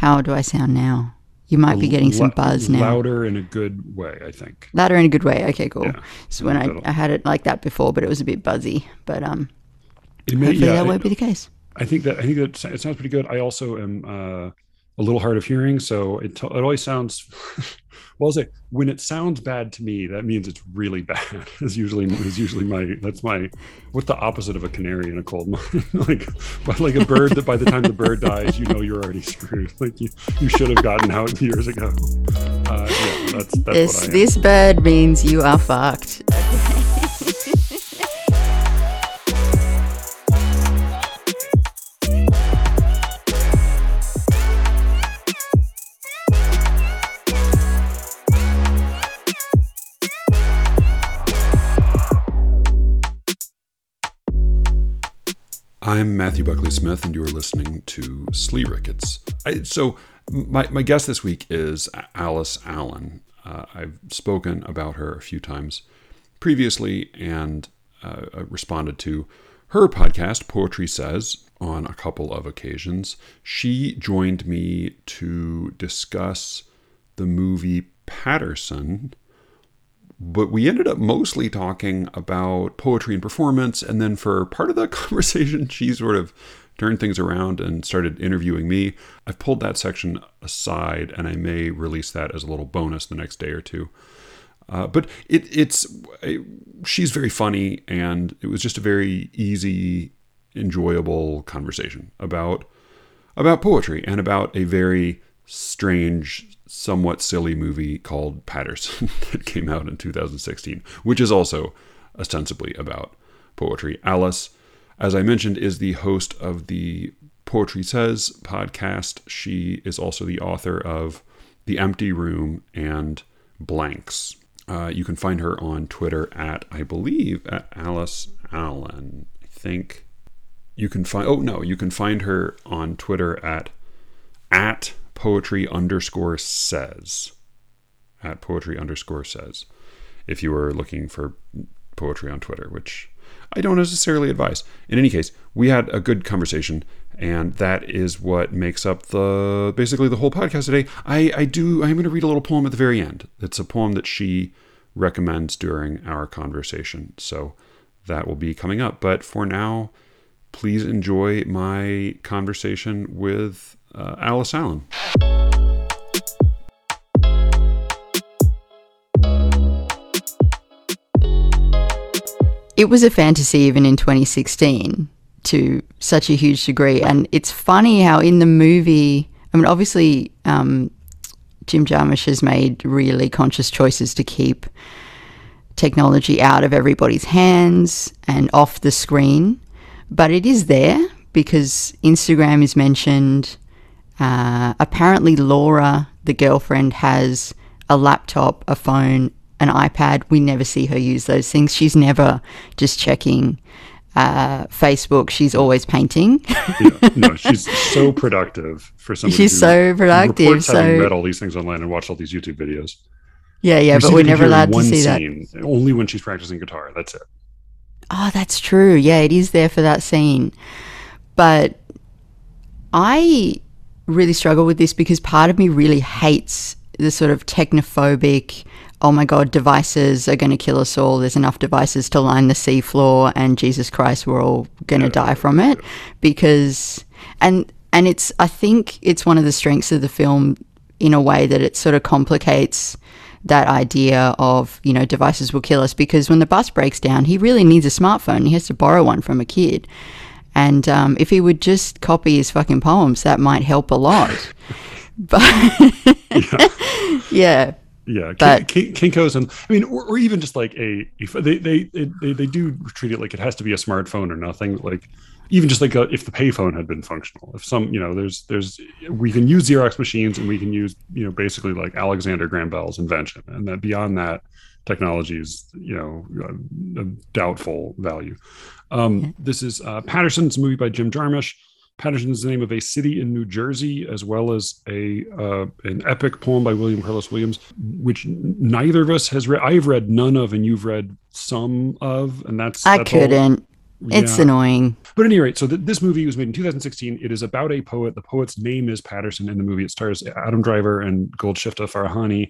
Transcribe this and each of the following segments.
How do I sound now? You might be getting some buzz now. Louder in a good way, I think. Louder in a good way. Okay, cool. Yeah. So when I, I had it like that before, but it was a bit buzzy. But um, It may, hopefully yeah, that it- won't be the case. I think that I think that it sounds pretty good. I also am uh, a little hard of hearing, so it, it always sounds. well, I'll say when it sounds bad to me, that means it's really bad. Is usually is usually my that's my what's the opposite of a canary in a cold mine? like but like a bird that by the time the bird dies, you know you're already screwed. Like you you should have gotten out years ago. Uh, yeah, that's that's This what I this bird means you are fucked. I'm Matthew Buckley Smith, and you are listening to Slee Rickets. I, so, my, my guest this week is Alice Allen. Uh, I've spoken about her a few times previously and uh, responded to her podcast, Poetry Says, on a couple of occasions. She joined me to discuss the movie Paterson, but we ended up mostly talking about poetry and performance. And then for part of that conversation, she sort of turned things around and started interviewing me. I've pulled that section aside and I may release that as a little bonus the next day or two. Uh, but it, it's she's very funny and it was just a very easy enjoyable conversation about about poetry and about a very strange somewhat silly movie called Paterson that came out in 2016 which is also ostensibly about poetry Alice as I mentioned is the host of the Poetry Says podcast she is also the author of The Empty Room and Blanks uh, you can find her on Twitter at, I believe, at Alice Allen. I think you can find. Oh no, you can find her on Twitter at at poetry underscore says at poetry underscore says. If you are looking for poetry on Twitter, which I don't necessarily advise. In any case, we had a good conversation, and that is what makes up the basically the whole podcast today. I, I do I'm going to read a little poem at the very end. It's a poem that she recommends during our conversation, so that will be coming up. But for now, please enjoy my conversation with uh, Alice Allen. It was a fantasy even in 2016 to such a huge degree. And it's funny how in the movie, I mean, obviously, um, Jim Jarmusch has made really conscious choices to keep technology out of everybody's hands and off the screen. But it is there because Instagram is mentioned. Uh, apparently, Laura, the girlfriend, has a laptop, a phone, an iPad. We never see her use those things. She's never just checking uh, Facebook. She's always painting. yeah, no, she's so productive for somebody. She's so productive, reports having so- read all these things online and watched all these YouTube videos. yeah, yeah, We but we're never allowed to see that. scene, Only when she's practicing guitar. That's it. Oh, that's true. Yeah, it is there for that scene. But I really struggle with this because part of me really hates the sort of technophobic, oh my God, devices are going to kill us all. There's enough devices to line the seafloor, and Jesus Christ, we're all going to die from it. Because, and, and it's, I think it's one of the strengths of the film in a way that it sort of complicates that idea of you know devices will kill us because when the bus breaks down he really needs a smartphone he has to borrow one from a kid and um, if he would just copy his fucking poems that might help a lot but yeah Yeah, But- Kin- Kin- Kinkos and I mean, or, or even just like a they, they they they do treat it like it has to be a smartphone or nothing. Like even just like a, if the payphone had been functional, if some you know there's there's we can use Xerox machines and we can use you know basically like Alexander Graham Bell's invention, and that beyond that technology is you know doubtful value. Um, This is uh, Paterson's movie by Jim Jarmusch. Paterson is the name of a city in New Jersey, as well as a uh, an epic poem by William Carlos Williams, which neither of us has read. I've read none of, and you've read some of, and that's i that's couldn't It's annoying. But at any rate, so th- this movie was made in 2016. It is about a poet. The poet's name is Paterson. In the movie, it stars Adam Driver and Golshifteh Farahani.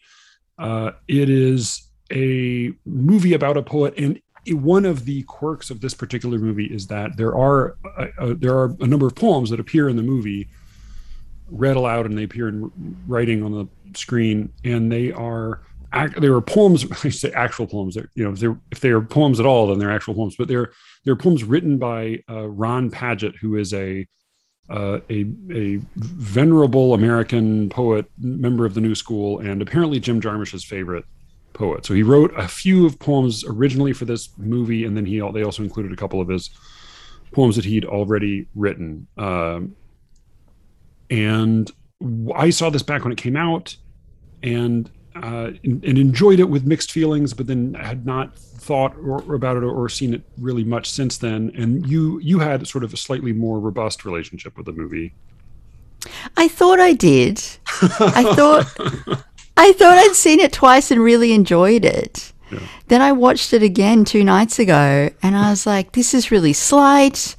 Uh, it is a movie about a poet, and one of the quirks of this particular movie is that there are uh, uh, there are a number of poems that appear in the movie, read aloud, and they appear in writing on the screen, and they are they are poems. I say actual poems. You know, if they're if they are poems at all, then they're actual poems. But they're they're poems written by uh, Ron Padgett, who is a uh, a a venerable American poet, member of the New School, and apparently Jim Jarmusch's favorite poet. So he wrote a few of poems originally for this movie, and then he they also included a couple of his poems that he'd already written. Um, and I saw this back when it came out, and uh, and enjoyed it with mixed feelings, but then had not thought or, about it or seen it really much since then. And you you had sort of a slightly more robust relationship with the movie. I thought I did. I thought I thought I'd seen it twice and really enjoyed it. Yeah. Then I watched it again two nights ago and I was like, this is really slight.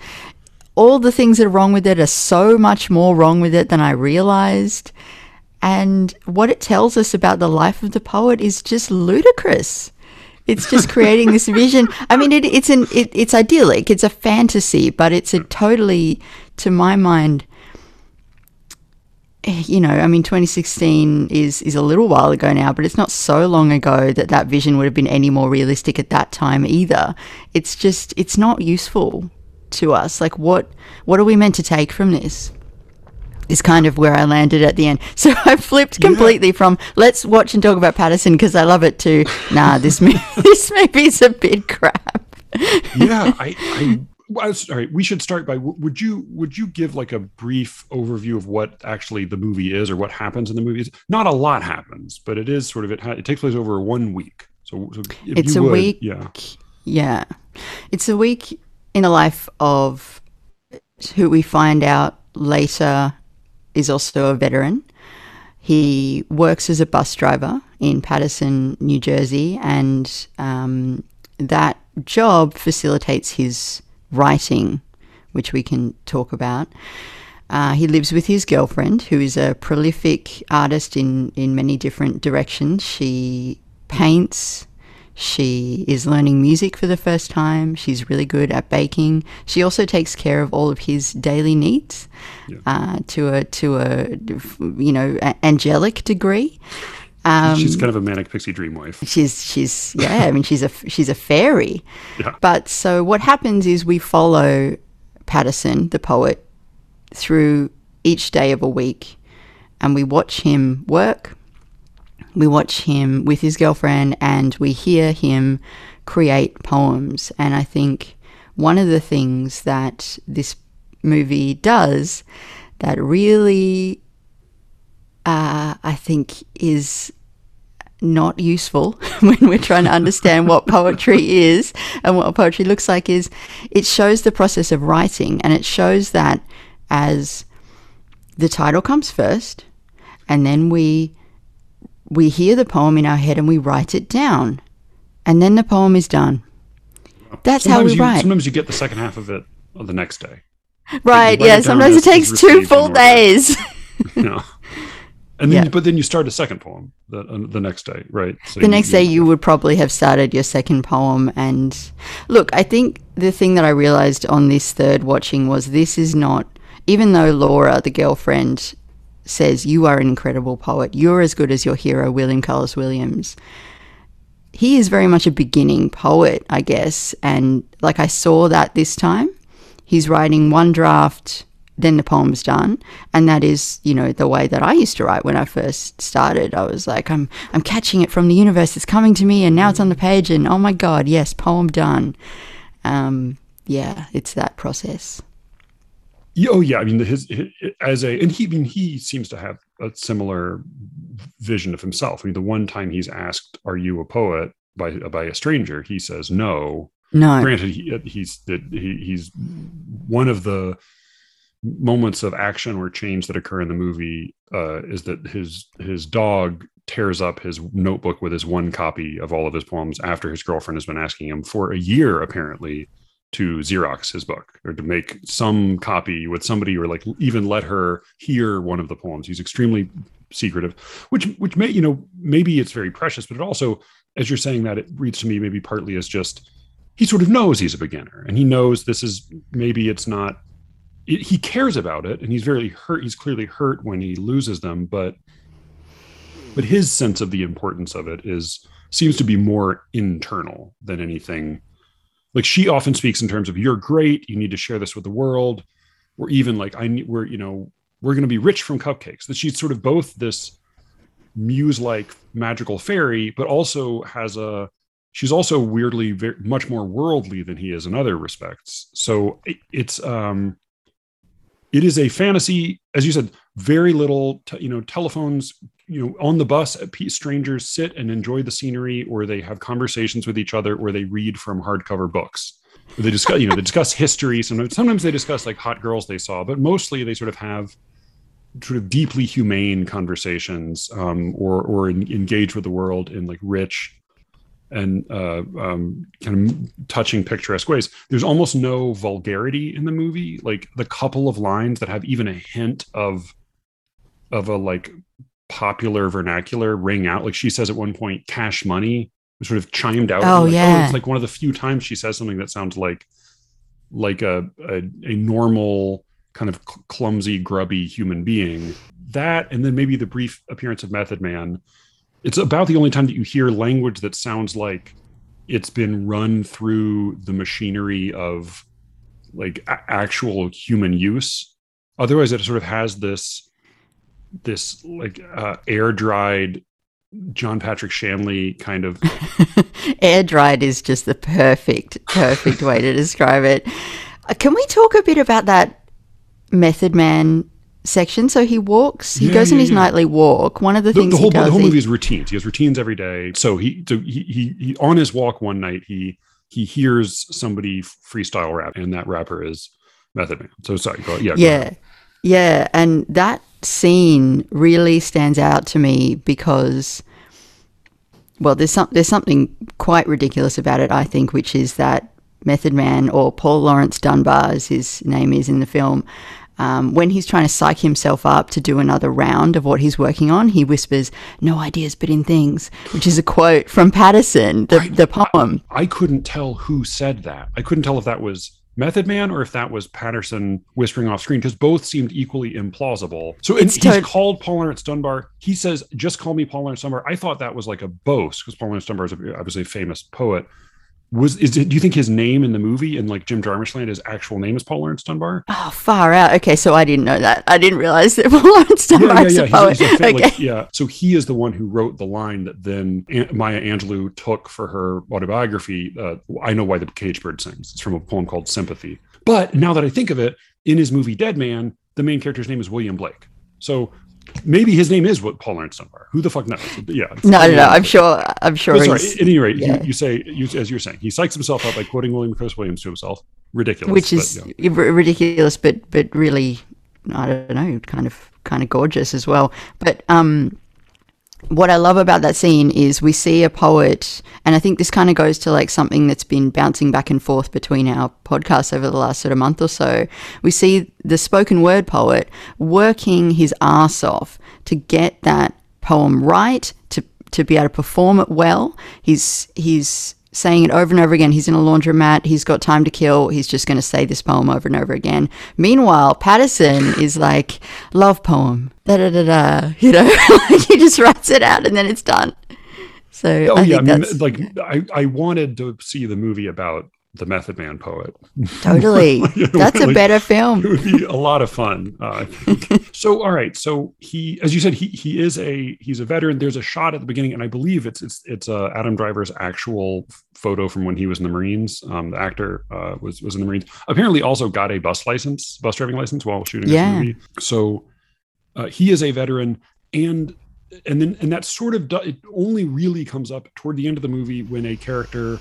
All the things that are wrong with it are so much more wrong with it than I realized. And what it tells us about the life of the poet is just ludicrous. It's just creating this vision. I mean, it, it's an it, it's idyllic. It's a fantasy, but it's a totally, to my mind, you know, I mean, 2016 is is a little while ago now, but it's not so long ago that that vision would have been any more realistic at that time either. It's just it's not useful to us. Like, what what are we meant to take from this? Is kind of where I landed at the end. So I flipped completely from let's watch and talk about Paterson because I love it to nah, this movie, this movie is a bit crap. yeah, I, I, well, I was- all right. We should start by. Would you would you give like a brief overview of what actually the movie is or what happens in the movie? It's- Not a lot happens, but it is sort of it. Ha- it takes place over one week. So, so It's a would- week. Yeah. Yeah. It's a week in the life of who we find out later is also a veteran. He works as a bus driver in Paterson, New Jersey, and um, that job facilitates his writing, which we can talk about. Uh, he lives with his girlfriend, who is a prolific artist in, in many different directions. She paints, she is learning music for the first time. She's really good at baking. She also takes care of all of his daily needs uh, to a to a you know a- angelic degree. Um, She's kind of a manic pixie dream wife. she's she's yeah. I mean, she's a she's a fairy. Yeah. But so what happens is we follow Paterson, the poet, through each day of a week, and we watch him work. We watch him with his girlfriend, and we hear him create poems. And I think one of the things that this movie does that really, uh, I think, is not useful when we're trying to understand what poetry is and what poetry looks like is it shows the process of writing and it shows that as the title comes first and then we we hear the poem in our head and we write it down and then the poem is done that's how Sometimes we you, wait Sometimes you get the second half of it on the next day. right yeah it sometimes it takes two full days know. And then, Yeah. but then you start a second poem the, uh, the next day, right? So the next day you would probably have started your second poem. And look i think the thing that i realized on this third watching was this is not even though laura the girlfriend says you are an incredible poet. You're as good as your hero william carlos williams. He is very much a beginning poet i guess. And like i saw that this time. He's writing one draft then the poem's done. And that is you know the way that i used to write when i first started. I was like i'm i'm catching it from the universe. It's coming to me and now it's on the page and oh my god yes poem done. Um yeah it's that process. Oh yeah, I mean his, his as a and he I mean he seems to have a similar vision of himself. I mean the one time he's asked, "Are you a poet?" by by a stranger, he says no. no. Granted, he, he's that he, he's one of the moments of action or change that occur in the movie uh, is that his his dog tears up his notebook with his one copy of all of his poems after his girlfriend has been asking him for a year apparently to Xerox his book or to make some copy with somebody or like even let her hear one of the poems. He's extremely secretive, which which may you know maybe it's very precious, but it also, as you're saying that, it reads to me maybe partly as just he sort of knows he's a beginner and he knows this is maybe it's not it, he cares about it and he's very hurt he's clearly hurt when he loses them but but his sense of the importance of it is seems to be more internal than anything. Like she often speaks in terms of you're great you need to share this with the world or even like i need we're you know we're going to be rich from cupcakes. That she's sort of both this muse like magical fairy but also has a she's also weirdly very, much more worldly than he is in other respects. So it, it's um it is a fantasy as you said very little you know telephones you know on the bus strangers sit and enjoy the scenery or they have conversations with each other or they read from hardcover books. They discuss you know they discuss history. Sometimes, sometimes they discuss like hot girls they saw but mostly they sort of have sort of deeply humane conversations um, or or in, engage with the world in like rich and uh, um, kind of touching picturesque ways. There's almost no vulgarity in the movie. Like the couple of lines that have even a hint of of a like popular vernacular ring out. Like she says at one point, "cash money," sort of chimed out. Oh like, yeah, oh, it's like one of the few times she says something that sounds like like a a, a normal kind of clumsy, grubby human being. That, and then maybe the brief appearance of Method Man it's about the only time that you hear language that sounds like it's been run through the machinery of like a- actual human use. Otherwise it sort of has this this like uh, air dried john patrick shanley kind of air dried is just the perfect perfect way to describe it. Uh, can we talk a bit about that method man section. So he walks, he yeah, goes yeah, on his yeah. nightly walk. One of the, the things the whole, he does, the whole movie is routines. He has routines every day. So he, so he, he, he, on his walk one night, he, he hears somebody freestyle rap, and that rapper is Method Man. So sorry, go, yeah, yeah, go yeah, and that scene really stands out to me because, well, there's some there's something quite ridiculous about it. I think, which is that Method Man or Paul Laurence Dunbar, as his name is in the film, um, when he's trying to psych himself up to do another round of what he's working on, he whispers, No ideas but in things, which is a quote from Paterson, the, I, the poem. I, I couldn't tell who said that. I couldn't tell if that was Method Man or if that was Paterson whispering off screen because both seemed equally implausible. So he's to- called Paul Laurence Dunbar. He says, "Just call me Paul Laurence Dunbar." I thought that was like a boast because Paul Laurence Dunbar is obviously a famous poet was is it, do you think his name in the movie and like Jim Jarmusch land his actual name is Paul Laurence Dunbar? Oh, far out. Okay, so I didn't know that. I didn't realize that Paul Laurence Dunbar yeah, yeah, yeah. a poet. He's, he's okay. Like, yeah. So he is the one who wrote the line that then Maya Angelou took for her autobiography. Uh, I know why the cage bird sings. It's from a poem called Sympathy. But now that I think of it, in his movie Dead Man, the main character's name is William Blake. So maybe his name is what Paul Dunbar. Who the fuck knows? Yeah. No, no, no. I'm sure. I'm sure. But sorry. At any rate, yeah. you, you, say, you, as you're saying, he psychs himself up by quoting William Carlos Williams to himself. Ridiculous. Which is but, yeah. ridiculous, but but really, I don't know, kind of kind of gorgeous as well. But um, what I love about that scene is we see a poet, and I think this kind of goes to like something that's been bouncing back and forth between our podcasts over the last sort of month or so. We see the spoken word poet working his ass off to get that poem right, to to be able to perform it well. He's he's saying it over and over again. He's in a laundromat. He's got time to kill. He's just going to say this poem over and over again. Meanwhile, Paterson is like, love poem, da da da da. You know, he just writes it out and then it's done. So, oh, I yeah. I mean, like, I, I wanted to see the movie about the Method Man poet. Totally, that's a better film. It would be a lot of fun. Uh, so, all right. So he, as you said, he he is a he's a veteran. There's a shot at the beginning, and I believe it's it's it's uh, Adam Driver's actual photo from when he was in the Marines. Um, the actor uh, was was in the Marines. Apparently, also got a bus license, bus driving license while shooting yeah. this movie. So uh, he is a veteran, and and then and that sort of do, it only really comes up toward the end of the movie when a character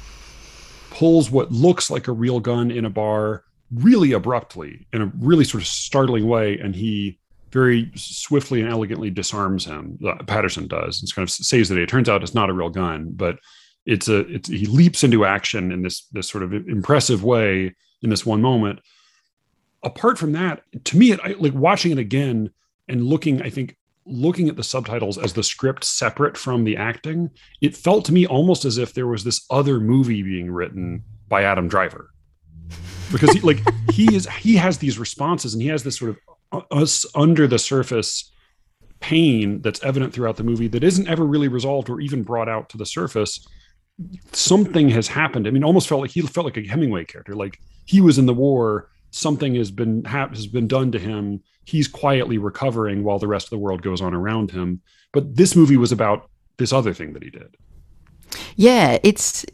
pulls what looks like a real gun in a bar really abruptly in a really sort of startling way and he very swiftly and elegantly disarms him. Uh, Patterson does. And kind of saves the day. It turns out it's not a real gun but it's a it's he leaps into action in this this sort of impressive way in this one moment. Apart from that, to me, it I, like watching it again and looking, I think looking at the subtitles as the script separate from the acting, it felt to me almost as if there was this other movie being written by Adam Driver. Because he, like he is he has these responses and he has this sort of uh, us under the surface pain that's evident throughout the movie that isn't ever really resolved or even brought out to the surface. Something has happened. I mean almost felt like he felt like a hemingway character. Like he was in the war something has been has been done to him he's quietly recovering while the rest of the world goes on around him but this movie was about this other thing that he did yeah it's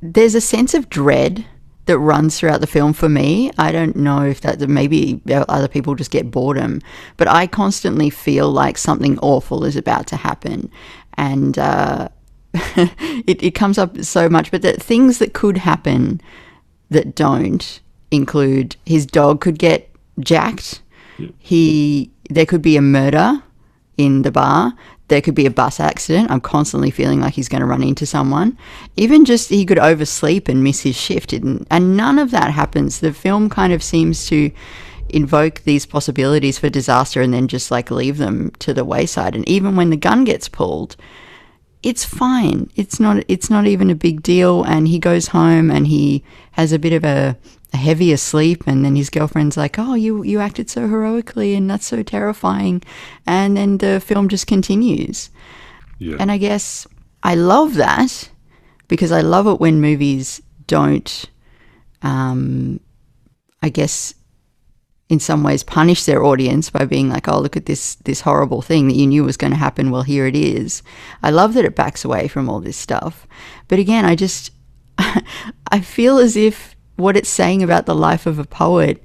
there's a sense of dread that runs throughout the film for me. I don't know if that maybe other people just get boredom, but I constantly feel like something awful is about to happen, and uh, it, it comes up so much. But the things that could happen that don't include his dog could get jacked. He there could be a murder in the bar. There could be a bus accident. I'm constantly feeling like he's going to run into someone. Even just he could oversleep and miss his shift. And, and none of that happens. The film kind of seems to invoke these possibilities for disaster and then just like leave them to the wayside. And even when the gun gets pulled, it's fine. It's not it's not even a big deal and he goes home and he has a bit of a a heavier sleep and then his girlfriend's like oh you you acted so heroically and that's so terrifying and then the film just continues. Yeah. and i guess i love that because i love it when movies don't um, i guess in some ways punish their audience by being like oh look at this this horrible thing that you knew was going to happen. Well here it is. I love that it backs away from all this stuff. But again i just i feel as if what it's saying about the life of a poet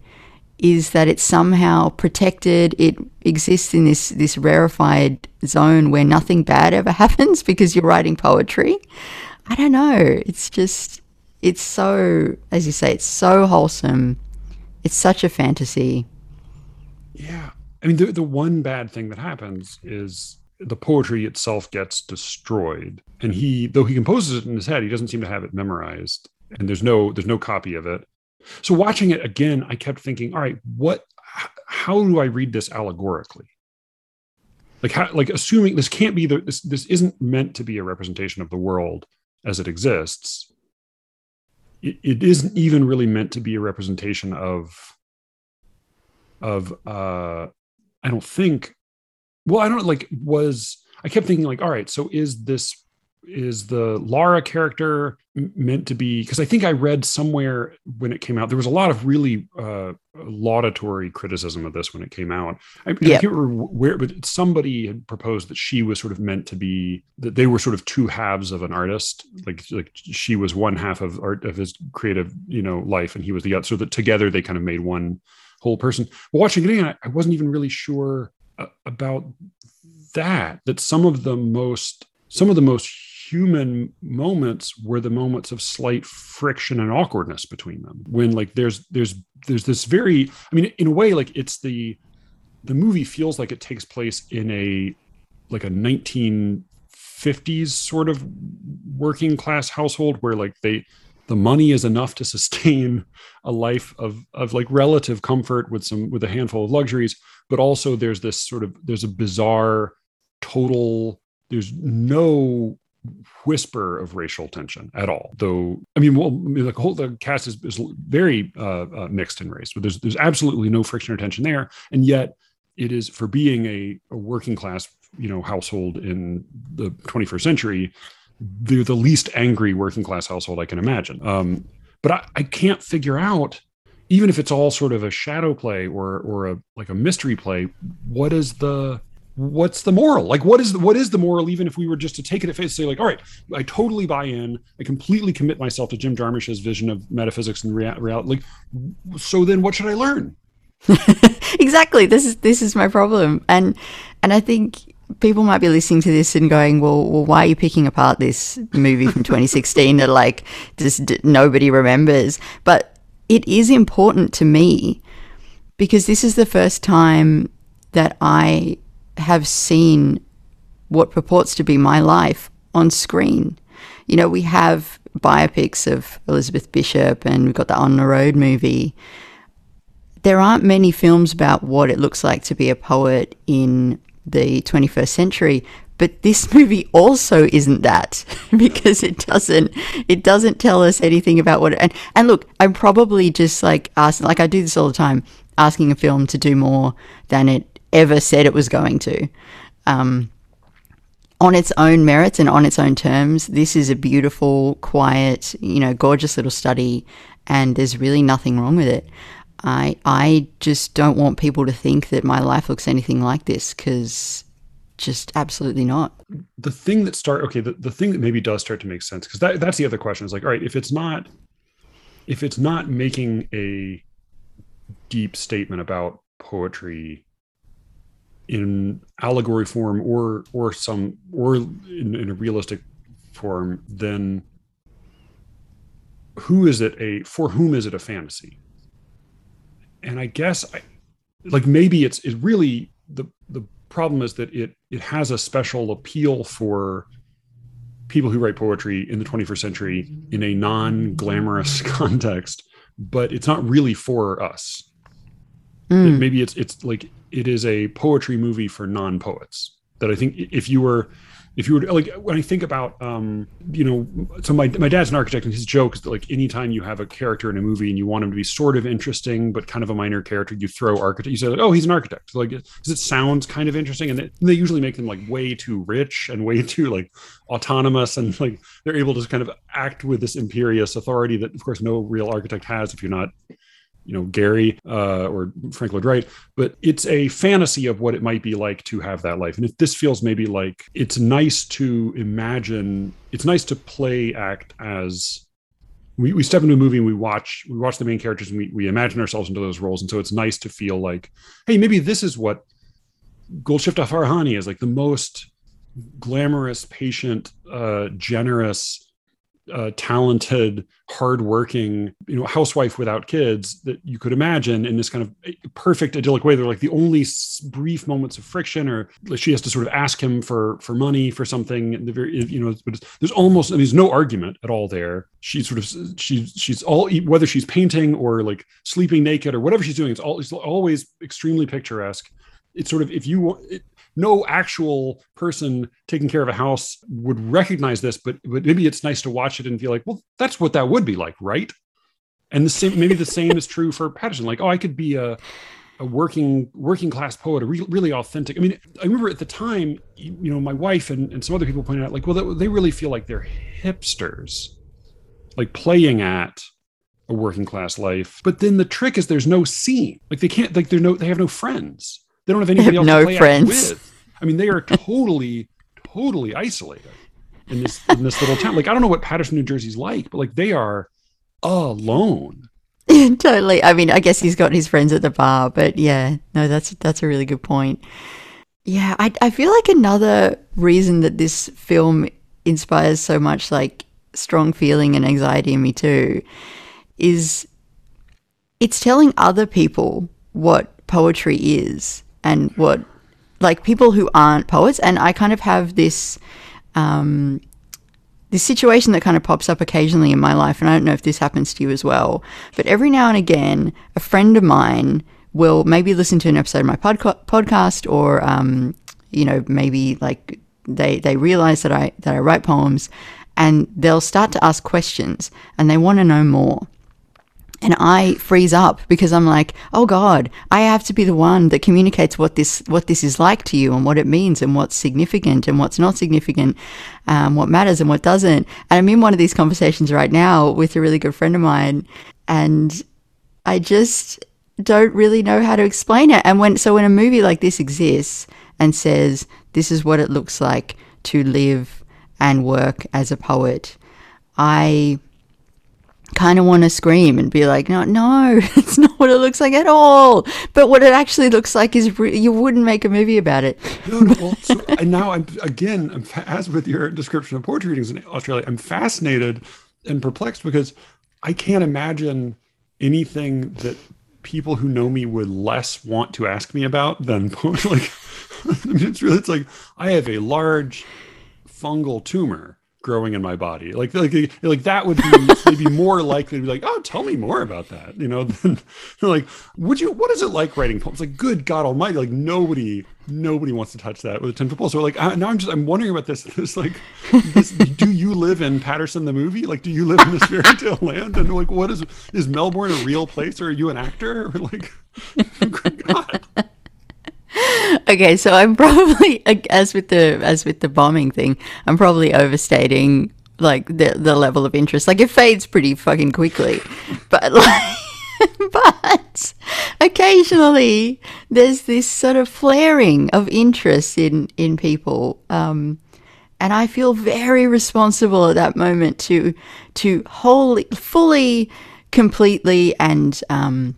is that it's somehow protected. It exists in this this rarefied zone where nothing bad ever happens because you're writing poetry. I don't know. It's just it's so as you say, it's so wholesome. It's such a fantasy. Yeah. I mean the the one bad thing that happens is the poetry itself gets destroyed. And he though he composes it in his head, he doesn't seem to have it memorized and there's no there's no copy of it. So watching it again i kept thinking all right what how do i read this allegorically? Like how like assuming this can't be the this this isn't meant to be a representation of the world as it exists it, it isn't even really meant to be a representation of of uh i don't think well i don't like was i kept thinking like all right so is this is the Lara character meant to be? Because I think I read somewhere when it came out, there was a lot of really uh, laudatory criticism of this when it came out. I, yep. I can't remember where, but somebody had proposed that she was sort of meant to be that they were sort of two halves of an artist. Like like she was one half of art of his creative you know life, and he was the other. So that together they kind of made one whole person. Watching it again, I, I wasn't even really sure uh, about that. That some of the most some of the most human moments were the moments of slight friction and awkwardness between them. When like there's there's there's this very i mean in a way like it's the the movie feels like it takes place in a like a 1950s sort of working class household where like they the money is enough to sustain a life of of like relative comfort with some with a handful of luxuries but also there's this sort of there's a bizarre total there's no whisper of racial tension at all. Though, I mean, well, the whole the cast is, is very uh, uh, mixed in race, but there's there's absolutely no friction or tension there, and yet it is for being a, a working class, you know, household in the 21st century. They're the least angry working class household I can imagine. Um, but I, I can't figure out even if it's all sort of a shadow play or or a like a mystery play what is the what's the moral? Like what is the, what is the moral even if we were just to take it at face say like all right i totally buy in. I completely commit myself to jim jarmusch's vision of metaphysics and reality like so then what should i learn? Exactly. This is this is my problem. And and i think people might be listening to this and going well, well why are you picking apart this movie from 2016 that like just nobody remembers? But it is important to me because this is the first time that i have seen what purports to be my life on screen. you know, we have biopics of Elizabeth Bishop and we've got the On the Road movie. There aren't many films about what it looks like to be a poet in the 21st century, but this movie also isn't that because it doesn't it doesn't tell us anything about what and and look i'm probably just like asking like i do this all the time asking a film to do more than it ever said it was going to um, on its own merits and on its own terms this is a beautiful quiet you know gorgeous little study and there's really nothing wrong with it i i just don't want people to think that my life looks anything like this because just absolutely not. The thing that start okay, the, the thing that maybe does start to make sense because that, that's the other question is like, all right, if it's not if it's not making a deep statement about poetry in allegory form or or some or in, in a realistic form, then who is it a for whom is it a fantasy? And I guess I like maybe it's it really the the problem is that it it has a special appeal for people who write poetry in the 21st century in a non-glamorous context but it's not really for us mm. it, maybe it's it's like it is a poetry movie for non-poets that i think if you were if you were like when I think about um you know so my my dad's an architect and his joke is that like anytime you have a character in a movie and you want him to be sort of interesting but kind of a minor character you throw architect you say like oh he's an architect. Like because it sounds kind of interesting? And they, they usually make them like way too rich and way too like autonomous and like they're able to kind of act with this imperious authority that of course no real architect has if you're not you know Gehry uh, or Frank Lloyd Wright, but it's a fantasy of what it might be like to have that life. And if this feels maybe like it's nice to imagine, it's nice to play act as we, we step into a movie and we watch we watch the main characters and we, we imagine ourselves into those roles. And so it's nice to feel like, hey, maybe this is what Golshifteh Farahani is like the most glamorous, patient, uh, generous uh, talented, hardworking, you know, housewife without kids that you could imagine in this kind of perfect idyllic way. They're like the only brief moments of friction, or she has to sort of ask him for for money for something. The very, you know, but there's almost I mean, there's no argument at all there. She sort of she's she's all whether she's painting or like sleeping naked or whatever she's doing. It's all it's always extremely picturesque. It's sort of if you. It, no actual person taking care of a house would recognize this, but, but maybe it's nice to watch it and feel like, well, that's what that would be like, right? And the same, maybe the same is true for Paterson. Like, oh, I could be a, a working working class poet, a re- really authentic. I mean, I remember at the time, you know, my wife and, and some other people pointed out, like, well, they really feel like they're hipsters, like playing at a working class life. But then the trick is there's no scene. Like they can't, like they're no, they have no friends. They don't have anybody have else no to play friends. with. I mean, they are totally, totally isolated in this in this little town. Like, I don't know what Paterson, New Jersey's like, but like they are alone. totally. I mean, I guess he's got his friends at the bar, but yeah, no, that's that's a really good point. Yeah, I I feel like another reason that this film inspires so much like strong feeling and anxiety in me too is it's telling other people what poetry is and what like people who aren't poets and i kind of have this um, this situation that kind of pops up occasionally in my life and i don't know if this happens to you as well but every now and again a friend of mine will maybe listen to an episode of my podca- podcast or um, you know maybe like they they realize that i that i write poems and they'll start to ask questions and they want to know more and I freeze up because I'm like, oh God, I have to be the one that communicates what this what this is like to you and what it means and what's significant and what's not significant, um, what matters and what doesn't. And I'm in one of these conversations right now with a really good friend of mine, and I just don't really know how to explain it. And when so when a movie like this exists and says this is what it looks like to live and work as a poet, I kind of want to scream and be like, no, no, it's not what it looks like at all. But what it actually looks like is re- you wouldn't make a movie about it. no, no, and now I'm again, I'm, as with your description of poetry readings in Australia, I'm fascinated and perplexed because I can't imagine anything that people who know me would less want to ask me about than. Like, I mean, it's really, it's like I have a large fungal tumor growing in my body. Like like like that would be maybe more likely to be like, oh, tell me more about that. You know, than like, would you? What is it like writing poems? Like, good God Almighty, like nobody nobody wants to touch that with a ten foot pole. So like I, now I'm just I'm wondering about this. It's like, this, do you live in Paterson the movie? Like, do you live in this fairy tale land? And like, what is is Melbourne a real place, or are you an actor? Or like, God. Okay, so I'm probably as with the as with the bombing thing, I'm probably overstating like the the level of interest. Like it fades pretty fucking quickly, but like, but occasionally there's this sort of flaring of interest in in people. Um, and I feel very responsible at that moment to to wholly, fully, completely, and um,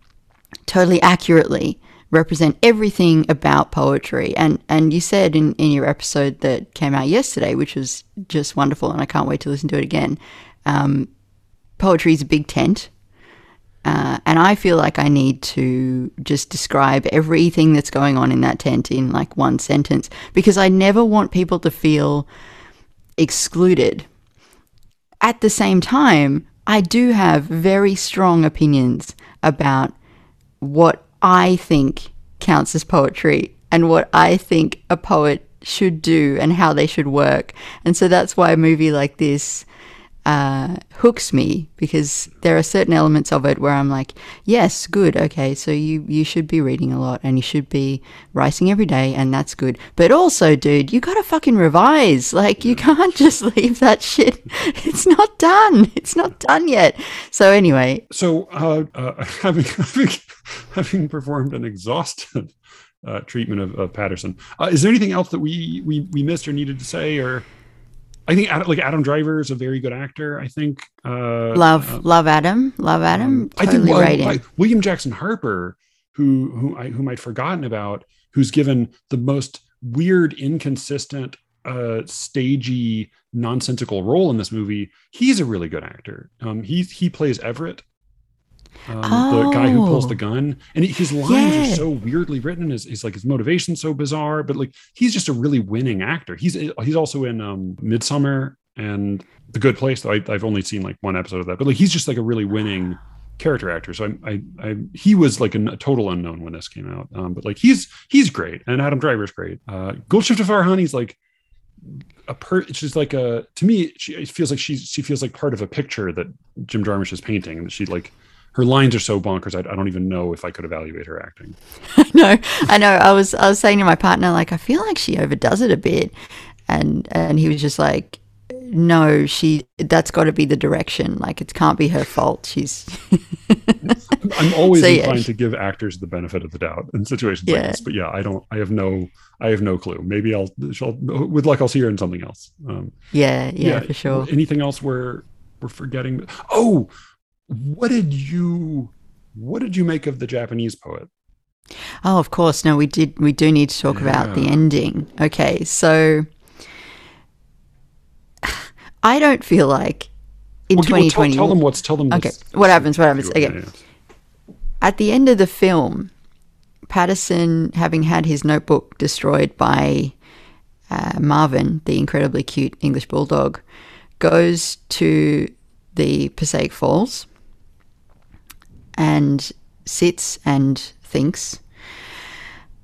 totally accurately represent everything about poetry. And and you said in, in your episode that came out yesterday, which was just wonderful, and I can't wait to listen to it again. Um, poetry is a big tent. Uh, and I feel like I need to just describe everything that's going on in that tent in like one sentence because I never want people to feel excluded. At the same time, I do have very strong opinions about what I think counts as poetry and what I think a poet should do and how they should work. And so that's why a movie like this uh, hooks me because there are certain elements of it where I'm like, yes, good, okay, so you you should be reading a lot and you should be writing every day, and that's good. But also, dude, you gotta fucking revise. Like, you can't just leave that shit. It's not done. It's not done yet. So anyway, so uh, uh, having, having having performed an exhaustive uh, treatment of, of Paterson, uh, is there anything else that we we we missed or needed to say or? I think like Adam Driver is a very good actor. I think uh, love uh, love Adam, love Adam. Um, totally I think right well, William Jackson Harper, who who I whom I'd forgotten about, who's given the most weird, inconsistent, uh, stagey, nonsensical role in this movie. He's a really good actor. Um, he he plays Everett, um, oh. the guy who pulls the oh. gun and his lines yeah. are so weirdly written his, his like his motivation so bizarre but like he's just a really winning actor he's he's also in um Midsommar and the good place though I, have only seen like one episode of that but like he's just like a really winning character actor so I, I, I he was like a, a, total unknown when this came out um, but like he's he's great and adam driver's great uh golshifteh farahani's like a per it's just like a to me she it feels like she's she feels like part of a picture that jim jarmusch is painting and she like her lines are so bonkers. I, I, don't even know if I could evaluate her acting. I know, I know. I was I was saying to my partner like I feel like she overdoes it a bit, and and he was just like, no, she that's got to be the direction. Like it can't be her fault. She's. I'm always so, inclined yeah. to give actors the benefit of the doubt in situations yeah. like this, but yeah, I don't. I have no. I have no clue. Maybe I'll. I'll with luck, I'll see her in something else. Um, yeah, yeah, yeah, for sure. Anything else we're we're forgetting? Oh, what did you what did you make of the Japanese poet? Oh, of course. No, we did. We do need to talk yeah. about the ending. Okay, so I don't feel like in well, 2020. Well, tell, tell, them what's. Tell them. Okay, what happens? What happens? Okay. At the end of the film, Paterson, having had his notebook destroyed by uh, Marvin, the incredibly cute English bulldog, goes to the Passaic Falls and sits and thinks.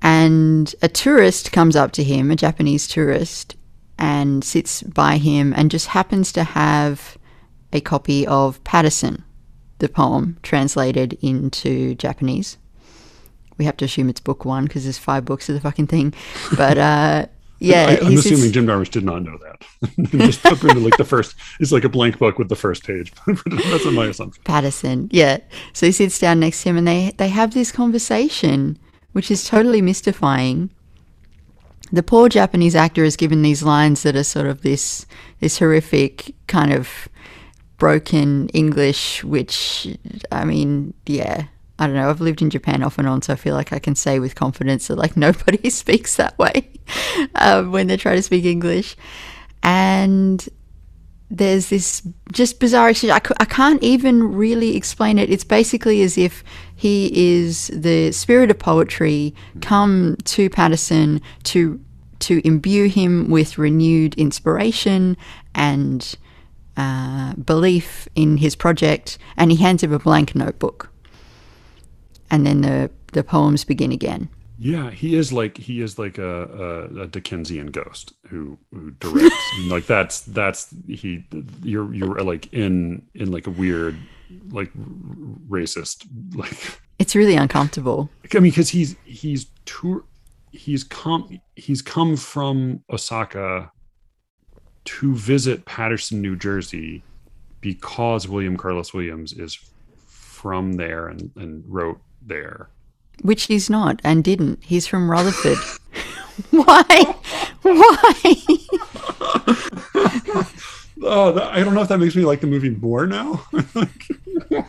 And a tourist comes up to him, a Japanese tourist, and sits by him and just happens to have a copy of Paterson, the poem, translated into Japanese. We have to assume it's book one because there's five books of the fucking thing. But uh, yeah, I, am assuming Jim Jarmusch did not know that. just took into like the first. It's like a blank book with the first page. That's my assumption. Paterson, yeah. So he sits down next to him, and they they have this conversation, which is totally mystifying. The poor Japanese actor is given these lines that are sort of this this horrific kind of broken English, which I mean, yeah, I don't know. I've lived in Japan off and on, so I feel like I can say with confidence that like nobody speaks that way um, when they try to speak English. And there's this just bizarre exchange. I, I can't even really explain it. It's basically as if he is the spirit of poetry come to Paterson to to imbue him with renewed inspiration and uh, belief in his project, and he hands him a blank notebook. And then the, the poems begin again. Yeah, he is like he is like a, a, a Dickensian ghost who who directs. like that's that's he. You're you're like in in like a weird like racist like. It's really uncomfortable. I mean, because he's he's tour he's come he's come from Osaka to visit Paterson, New Jersey, because William Carlos Williams is from there and, and wrote there. Which he's not and didn't. He's from Rutherford. Why? Why? oh, that, I don't know if that makes me like the movie more now.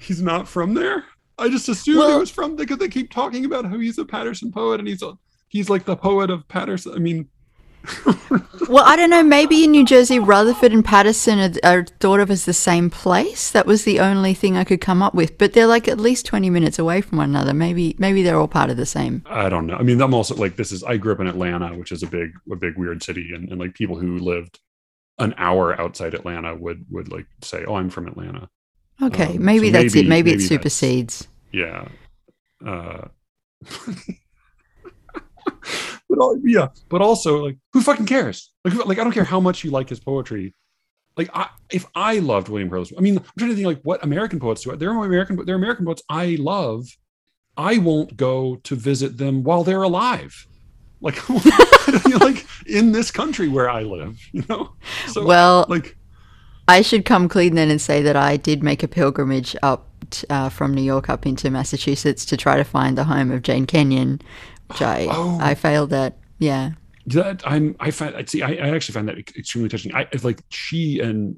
he's not from there. I just assumed well, he was from because they keep talking about how he's a Paterson poet and he's a, he's like the poet of Paterson. I mean, well, I don't know. Maybe in New Jersey, Rutherford and Paterson are, are, thought of as the same place. That was the only thing I could come up with. But they're like at least twenty minutes away from one another. Maybe, maybe they're all part of the same. I don't know. I mean, I'm also like this is. I grew up in Atlanta, which is a big, a big weird city, and, and like people who lived an hour outside Atlanta would would like say, "Oh, I'm from Atlanta." Okay, um, maybe so that's maybe, it. Maybe, maybe it supersedes. Yeah. Uh, but yeah, but also like who fucking cares? Like, like I don't care how much you like his poetry. Like I, if I loved William Carlos, I mean, I'm trying to think like what American poets do. There are American, there are American poets I love. I won't go to visit them while they're alive. Like, like in this country where I live, you know. So, well, like, I should come clean then and say that I did make a pilgrimage up uh, from New York up into Massachusetts to try to find the home of Jane Kenyon, which I oh. I failed at. Yeah. That I'm I find see I, I actually find that extremely touching. I like she and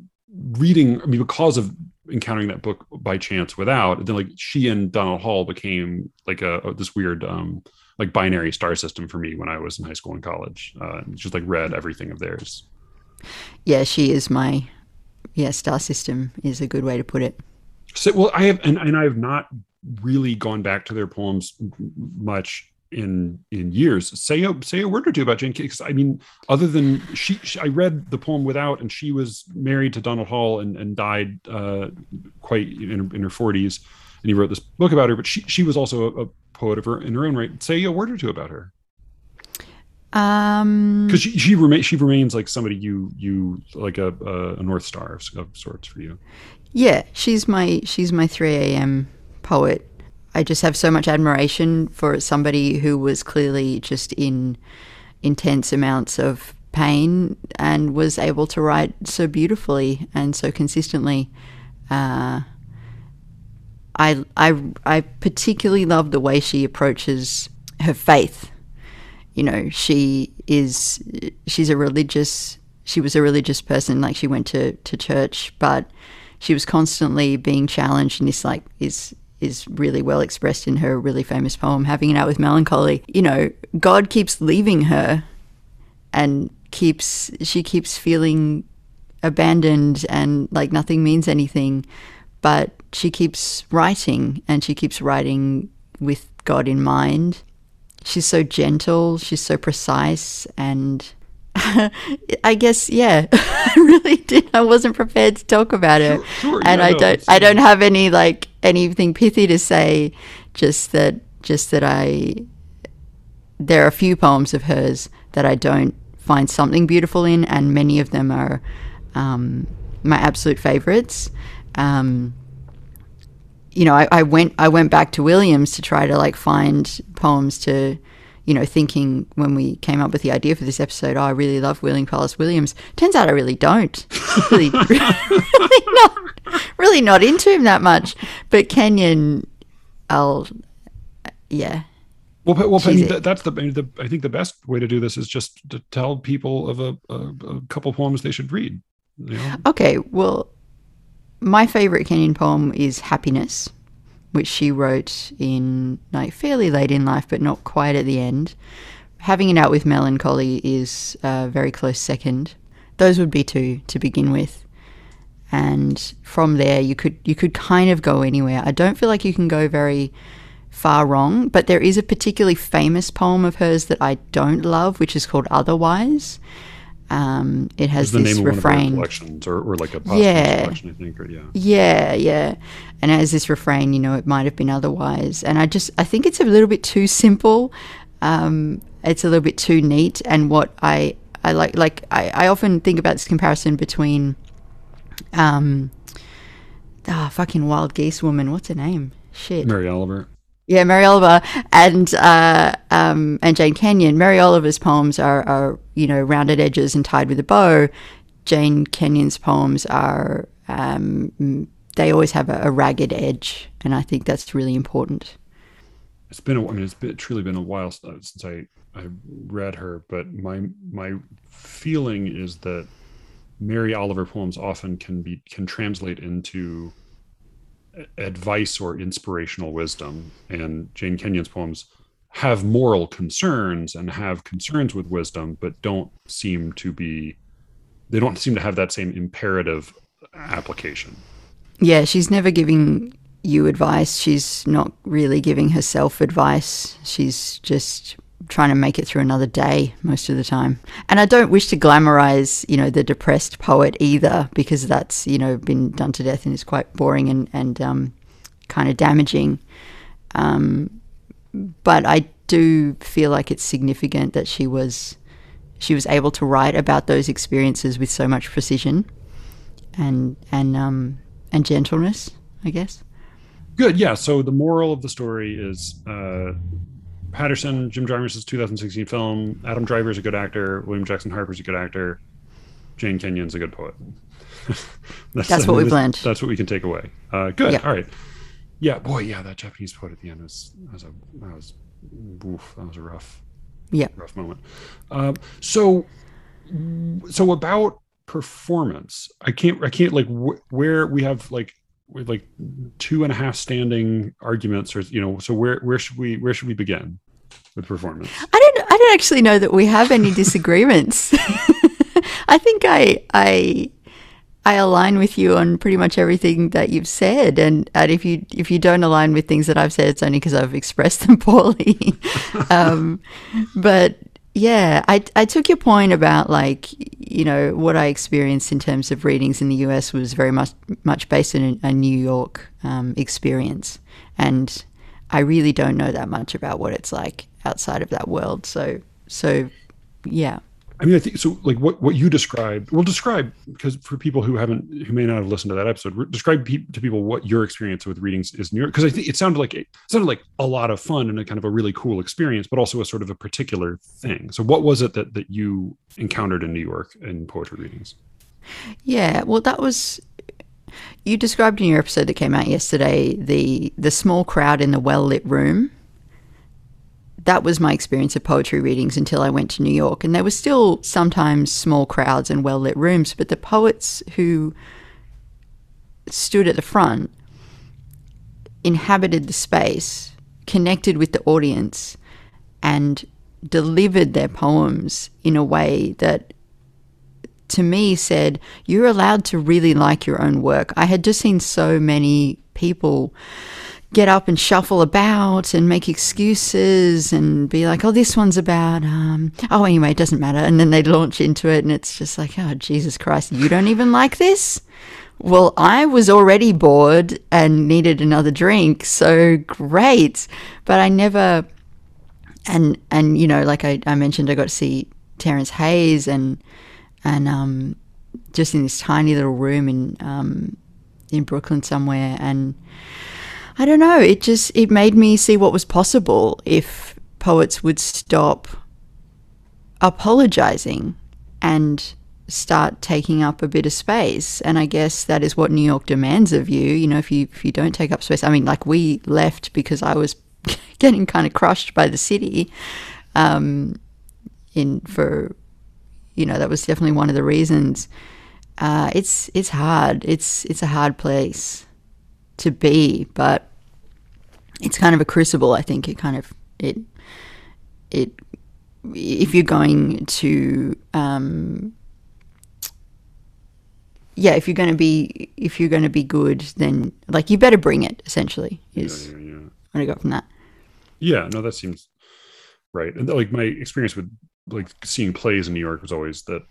reading I mean because of encountering that book by chance without then like she and Donald Hall became like a, this weird um like binary star system for me when I was in high school and college. Uh, just like read everything of theirs. Yeah, she is my yeah star system is a good way to put it. So well, I have and, and I have not really gone back to their poems much in in years. Say a say a word or two about Jane Because I mean, other than she, she, I read the poem without, and she was married to Donald Hall and and died uh, quite in, in her forties, and he wrote this book about her. But she she was also a, a poet of her in her own right. Say a word or two about her. Um, because she she remains she remains like somebody you you like a a, a north star of, of sorts for you. Yeah, she's my she's my three a.m. poet I just have so much admiration for somebody who was clearly just in intense amounts of pain and was able to write so beautifully and so consistently. Uh, I, I, I particularly love the way she approaches her faith. You know, she is she's a religious she was a religious person, like she went to, to church, but she was constantly being challenged in this like is is really well expressed in her really famous poem, Having It Out with Melancholy. You know, God keeps leaving her and keeps, she keeps feeling abandoned and like nothing means anything. But she keeps writing and she keeps writing with God in mind. She's so gentle, she's so precise, and I guess yeah, I really did. I wasn't prepared to talk about it, sure, sure, and yeah, I don't. I don't have any like anything pithy to say. Just that, just that I. There are a few poems of hers that I don't find something beautiful in, and many of them are um, my absolute favorites. Um, you know, I, I went I went back to Williams to try to like find poems to you know, thinking when we came up with the idea for this episode, oh, I really love William Carlos Williams. Turns out I really don't. really, really not, really not into him that much. But Kenyon, I'll, yeah. Well, well, I mean, that's the, the, I think the best way to do this is just to tell people of a, a, a couple poems they should read. You know? Okay, well, my favorite Kenyon poem is Happiness which she wrote in like fairly late in life, but not quite at the end. Having it out with melancholy is a very close second. Those would be two to begin with, and from there you could you could kind of go anywhere. I don't feel like you can go very far wrong. But there is a particularly famous poem of hers that I don't love, which is called Otherwise. Um, it has It's the this name of one of her refrain. collections, or, or like a Yeah. collection, I think. Or yeah, Yeah, yeah. And as this refrain, you know, it might have been otherwise. And I just, I think it's a little bit too simple. Um, it's a little bit too neat. And what I, I like, like, I, I often think about this comparison between, um, ah, fucking wild geese woman. What's her name? Shit. Mary Oliver. Yeah, Mary Oliver and uh, um, and Jane Kenyon. Mary Oliver's poems are, are you know rounded edges and tied with a bow. Jane Kenyon's poems are um, they always have a, a ragged edge, and I think that's really important. It's been, a, I mean, it's been, truly been a while uh, since I, I read her, but my my feeling is that Mary Oliver poems often can be can translate into advice or inspirational wisdom, and Jane Kenyon's poems have moral concerns and have concerns with wisdom, but don't seem to be they don't seem to have that same imperative application. Yeah, she's never giving you advice. She's not really giving herself advice. She's just trying to make it through another day most of the time. And I don't wish to glamorize, you know, the depressed poet either, because that's, you know, been done to death and is quite boring and, and um, kind of damaging. Um, but I do feel like it's significant that she was she was able to write about those experiences with so much precision and and um and gentleness, I guess. Good. Yeah. So the moral of the story is uh, Paterson, Jim Jarmusch's 2016 film. Adam Driver's a good actor. William Jackson Harper's a good actor. Jane Kenyon's a good poet. That's what we've learned. That's what we can take away. Uh, good. Yeah. All right. Yeah. Boy. Yeah. That Japanese poet at the end was that was a that was oof, that was a rough Yeah. rough moment. Um, so, so about performance, I can't, I can't like wh- where we have like have like two and a half standing arguments, or you know, so where where should we where should we begin with performance? I don't I don't actually know that we have any disagreements. I think I I I align with you on pretty much everything that you've said, and, and if you if you don't align with things that I've said, it's only because I've expressed them poorly. um, but yeah, I I took your point about like you know what I experienced in terms of readings in the US was very much much based a, a New York um, experience, and I really don't know that much about what it's like outside of that world. So so yeah. I mean, I think so. Like what what you described, well, describe because for people who haven't who may not have listened to that episode, describe pe- to people what your experience with readings is. New York, because I think it sounded like it sounded like a lot of fun and a kind of a really cool experience, but also a sort of a particular thing. So, what was it that that you encountered in New York in poetry readings? Yeah, well, that was you described in your episode that came out yesterday the the small crowd in the well lit room. That was my experience of poetry readings until I went to New York, and there were still sometimes small crowds and well lit rooms, but the poets who stood at the front inhabited the space, connected with the audience, and delivered their poems in a way that to me said, You're allowed to really like your own work. I had just seen so many people get up and shuffle about and make excuses and be like, Oh, this one's about, um, oh, anyway, it doesn't matter. And then they launch into it and it's just like, Oh, Jesus Christ, you don't even like this? Well, I was already bored and needed another drink. So great. But I never, and, and, you know, like I, I mentioned, I got to see Terrence Hayes and, and um, just in this tiny little room in um, in Brooklyn somewhere. And I don't know, it just it made me see what was possible if poets would stop apologizing and start taking up a bit of space. And I guess that is what New York demands of you. You know, if you if you don't take up space, I mean, like we left because I was getting kind of crushed by the city. Um, in for you know that was definitely one of the reasons. Uh, it's it's hard. It's it's a hard place to be, but it's kind of a crucible. I think it kind of it it if you're going to um, yeah, if you're going to be if you're going to be good, then like you better bring it. Essentially, is Yeah, yeah, yeah. what I got from that. Yeah, no, that seems right. And like my experience with like seeing plays in New York was always that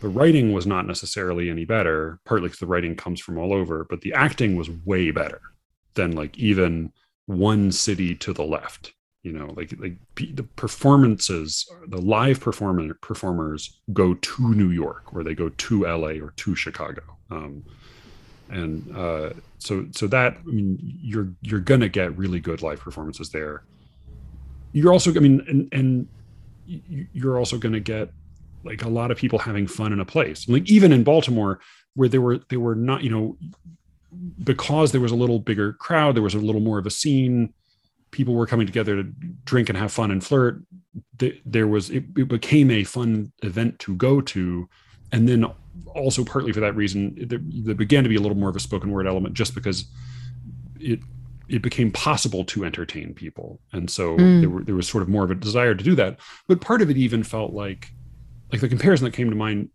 the writing was not necessarily any better, partly because the writing comes from all over, but the acting was way better than like even one city to the left. You know, like like the performances, the live performer performers go to New York or they go to LA or to Chicago. Um, and uh, so so that I mean you're you're gonna get really good live performances there. You're also I mean and and you're also gonna get like a lot of people having fun in a place. Like even in Baltimore, where they were they were not you know because there was a little bigger crowd, there was a little more of a scene. People were coming together to drink and have fun and flirt. There was it, it became a fun event to go to, and then also partly for that reason, there, there, began to be a little more of a spoken word element just because it it became possible to entertain people, and so mm. there, were, there was sort of more of a desire to do that. But part of it even felt like like the comparison that came to mind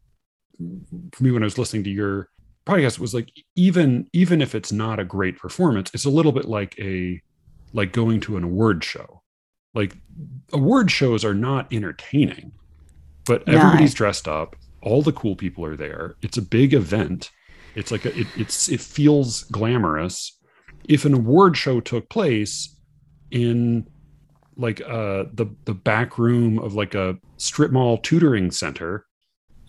for me when I was listening to your podcast was like even even if it's not a great performance, it's a little bit like a like going to an award show. Like award shows are not entertaining, but everybody's dressed up all the cool people are there. It's a big event. It's like a, it, it's it feels glamorous. If an award show took place in like uh the the back room of like a strip mall tutoring center,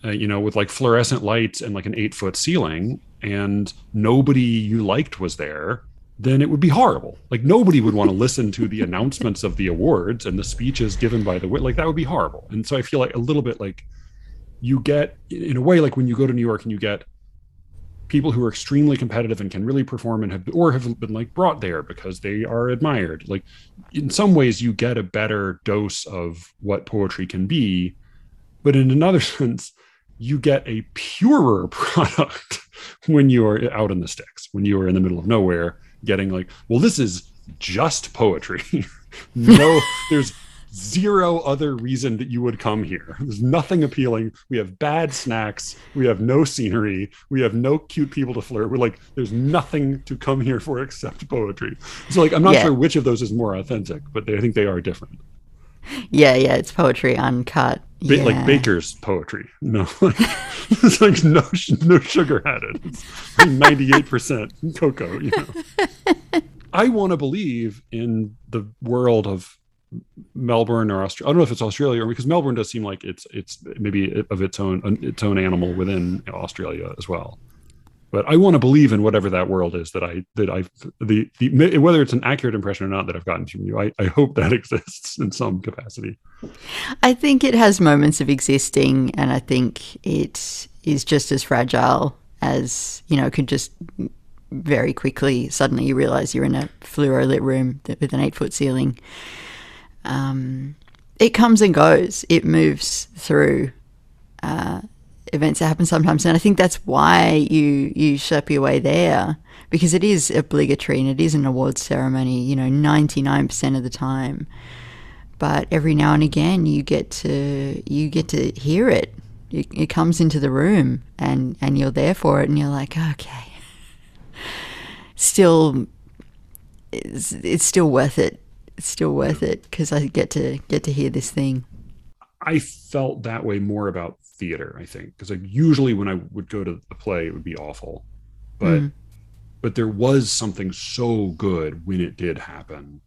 uh, you know, with like fluorescent lights and like an eight foot ceiling, and nobody you liked was there, then it would be horrible. Like nobody would want to listen to the announcements of the awards and the speeches given by the like that would be horrible. And so I feel like a little bit like you get in a way like when you go to New York and you get people who are extremely competitive and can really perform and have or have been like brought there because they are admired. Like in some ways you get a better dose of what poetry can be but in another sense you get a purer product when you are out in the sticks when you are in the middle of nowhere getting like well this is just poetry. No there's zero other reason that you would come here. There's nothing appealing. We have bad snacks. We have no scenery. We have no cute people to flirt. We're like, there's nothing to come here for except poetry. So, like, I'm not yeah. sure which of those is more authentic, but they, I think they are different. Yeah, yeah, it's poetry uncut. Ba- yeah. Like Baker's poetry. No, like, it's like no, no sugar added. It's ninety-eight percent cocoa. You know. I want to believe in the world of Melbourne or Australia. I don't know if it's Australia or because Melbourne does seem like it's it's maybe of its own its own animal within Australia as well. But I want to believe in whatever that world is that I that I the the whether it's an accurate impression or not that I've gotten from you. I, I hope that exists in some capacity. I think it has moments of existing, and I think it is just as fragile as you know could just very quickly suddenly you realize you're in a fluoro lit room with an eight foot ceiling um, it comes and goes. It moves through uh, events that happen sometimes, and I think that's why you you schlep your way there because it is obligatory and it is an awards ceremony. You know, ninety nine percent of the time, but every now and again you get to you get to hear it. It, it comes into the room, and and you're there for it, and you're like, okay, still, it's, it's still worth it it's still worth it because I get to get to hear this thing. I felt that way more about theater, I think, because like usually when I would go to the play, it would be awful, but mm. but there was something so good when it did happen,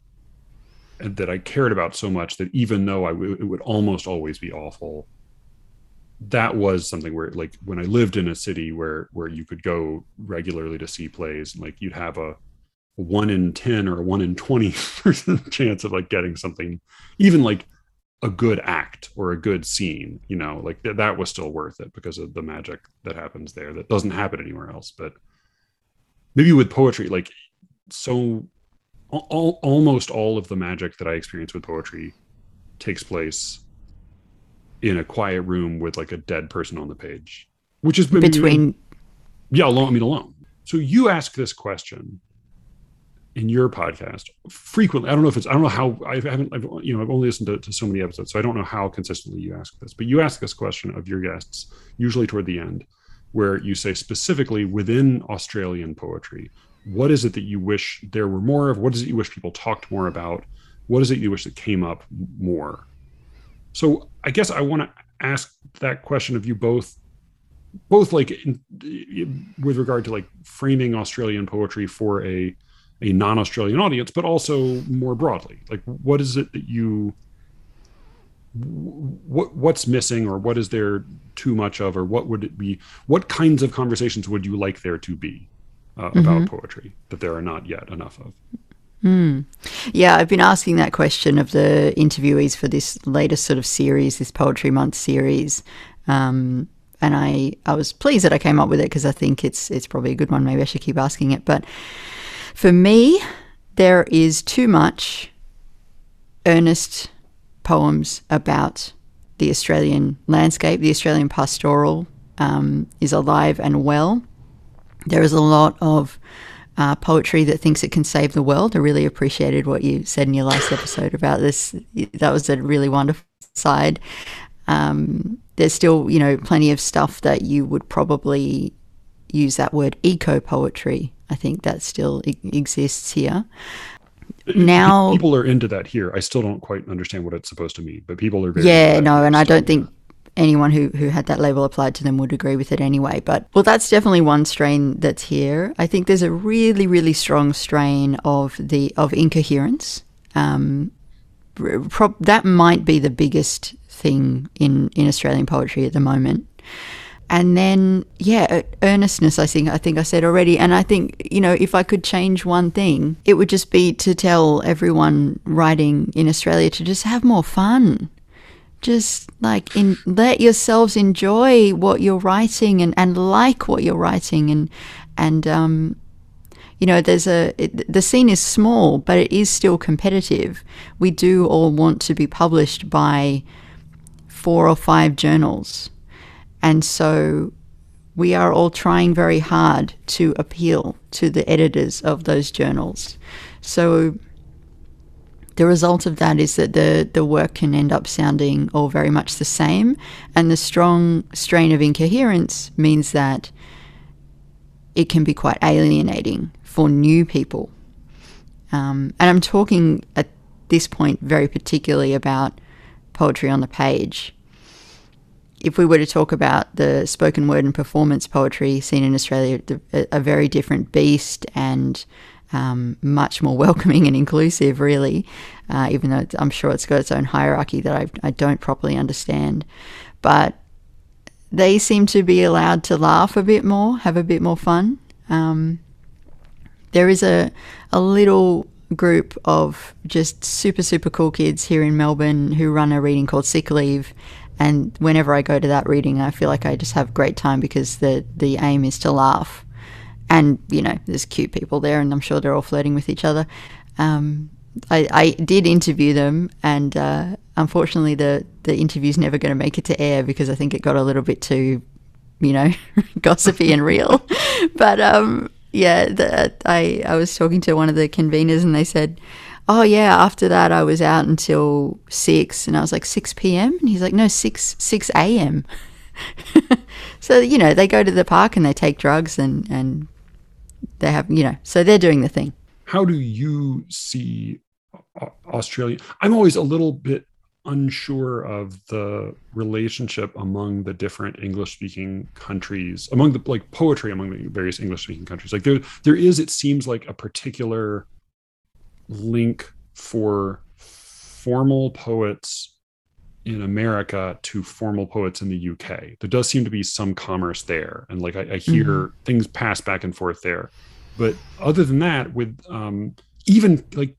and that I cared about so much that even though I w- it would almost always be awful, that was something where like when I lived in a city where where you could go regularly to see plays, and like you'd have a one in 10 or one in 20 percent chance of like getting something even like a good act or a good scene you know? Like th- that was still worth it because of the magic that happens there that doesn't happen anywhere else but maybe with poetry like so all, almost all of the magic that i experience with poetry takes place in a quiet room with like a dead person on the page which is between yeah alone i mean alone. So you ask this question in your podcast frequently. I don't know if it's I don't know how I haven't I've you know I've only listened to, to, so many episodes, so I don't know how consistently you ask this. But you ask this question of your guests usually toward the end, where you say specifically within Australian poetry, what is it that you wish there were more of? What is it you wish people talked more about? What is it you wish that came up more? So I guess I want to ask that question of you both, both like in, with regard to like framing Australian poetry for a a non-Australian audience, but also more broadly. Like, what is it that you what what's missing or what is there too much of or what would it be what kinds of conversations would you like there to be uh, mm-hmm. about poetry that there are not yet enough of mm. yeah i've been asking that question of the interviewees for this latest sort of series this poetry month series um, and i i was pleased that i came up with it because i think it's it's probably a good one maybe i should keep asking it but for me there is too much earnest poems about the Australian landscape, the Australian pastoral um, is alive and well. There is a lot of uh, poetry that thinks it can save the world. I really appreciated what you said in your last episode about this. That was a really wonderful side. Um, there's still, you know, plenty of stuff that you would probably use that word eco poetry. I think that still exists here now people are into that here. I still don't quite understand what it's supposed to mean, but people are very yeah, no, and I don't think anyone who who had that label applied to them would agree with it anyway. But well, that's definitely one strain that's here. I think there's a really really strong strain of the of incoherence. Um, pro- that might be the biggest thing in in Australian poetry at the moment and then yeah earnestness i think i think i said already. And i think you know if i could change one thing it would just be to tell everyone writing in australia to just have more fun. Just like in, let yourselves enjoy what you're writing and, and like what you're writing. And and um, you know there's a it, the scene is small but it is still competitive. We do all want to be published by four or five journals and so we are all trying very hard to appeal to the editors of those journals. So the result of that is that the, the work can end up sounding all very much the same. And the strong strain of incoherence means that it can be quite alienating for new people. Um, and I'm talking at this point very particularly about poetry on the page if we were to talk about the spoken word and performance poetry scene in Australia, a, very different beast and um, much more welcoming and inclusive, really, uh, even though I'm sure it's got its own hierarchy that I, I don't properly understand. But they seem to be allowed to laugh a bit more, have a bit more fun. Um, there is a, a little group of just super, super cool kids here in Melbourne who run a reading called Sick Leave, and whenever I go to that reading, I feel like I just have great time because the the aim is to laugh, and you know, there's cute people there, and I'm sure they're all flirting with each other. Um, I, I did interview them, and uh, unfortunately, the the interview's never going to make it to air because I think it got a little bit too, you know, gossipy and real. but um, yeah, the, I I was talking to one of the conveners, and they said oh yeah after that i was out until 6 and i was like 6 p.m and he's like no 6 6 a.m so you know they go to the park and they take drugs and and they have you know so they're doing the thing. How do you see australia? I'm always a little bit unsure of the relationship among the different english speaking countries among the like poetry among the various english speaking countries. Like there there is it seems like a particular link for formal poets in America to formal poets in the UK. There does seem to be some commerce there, and like I, I hear mm-hmm. things pass back and forth there. But other than that, with um, even like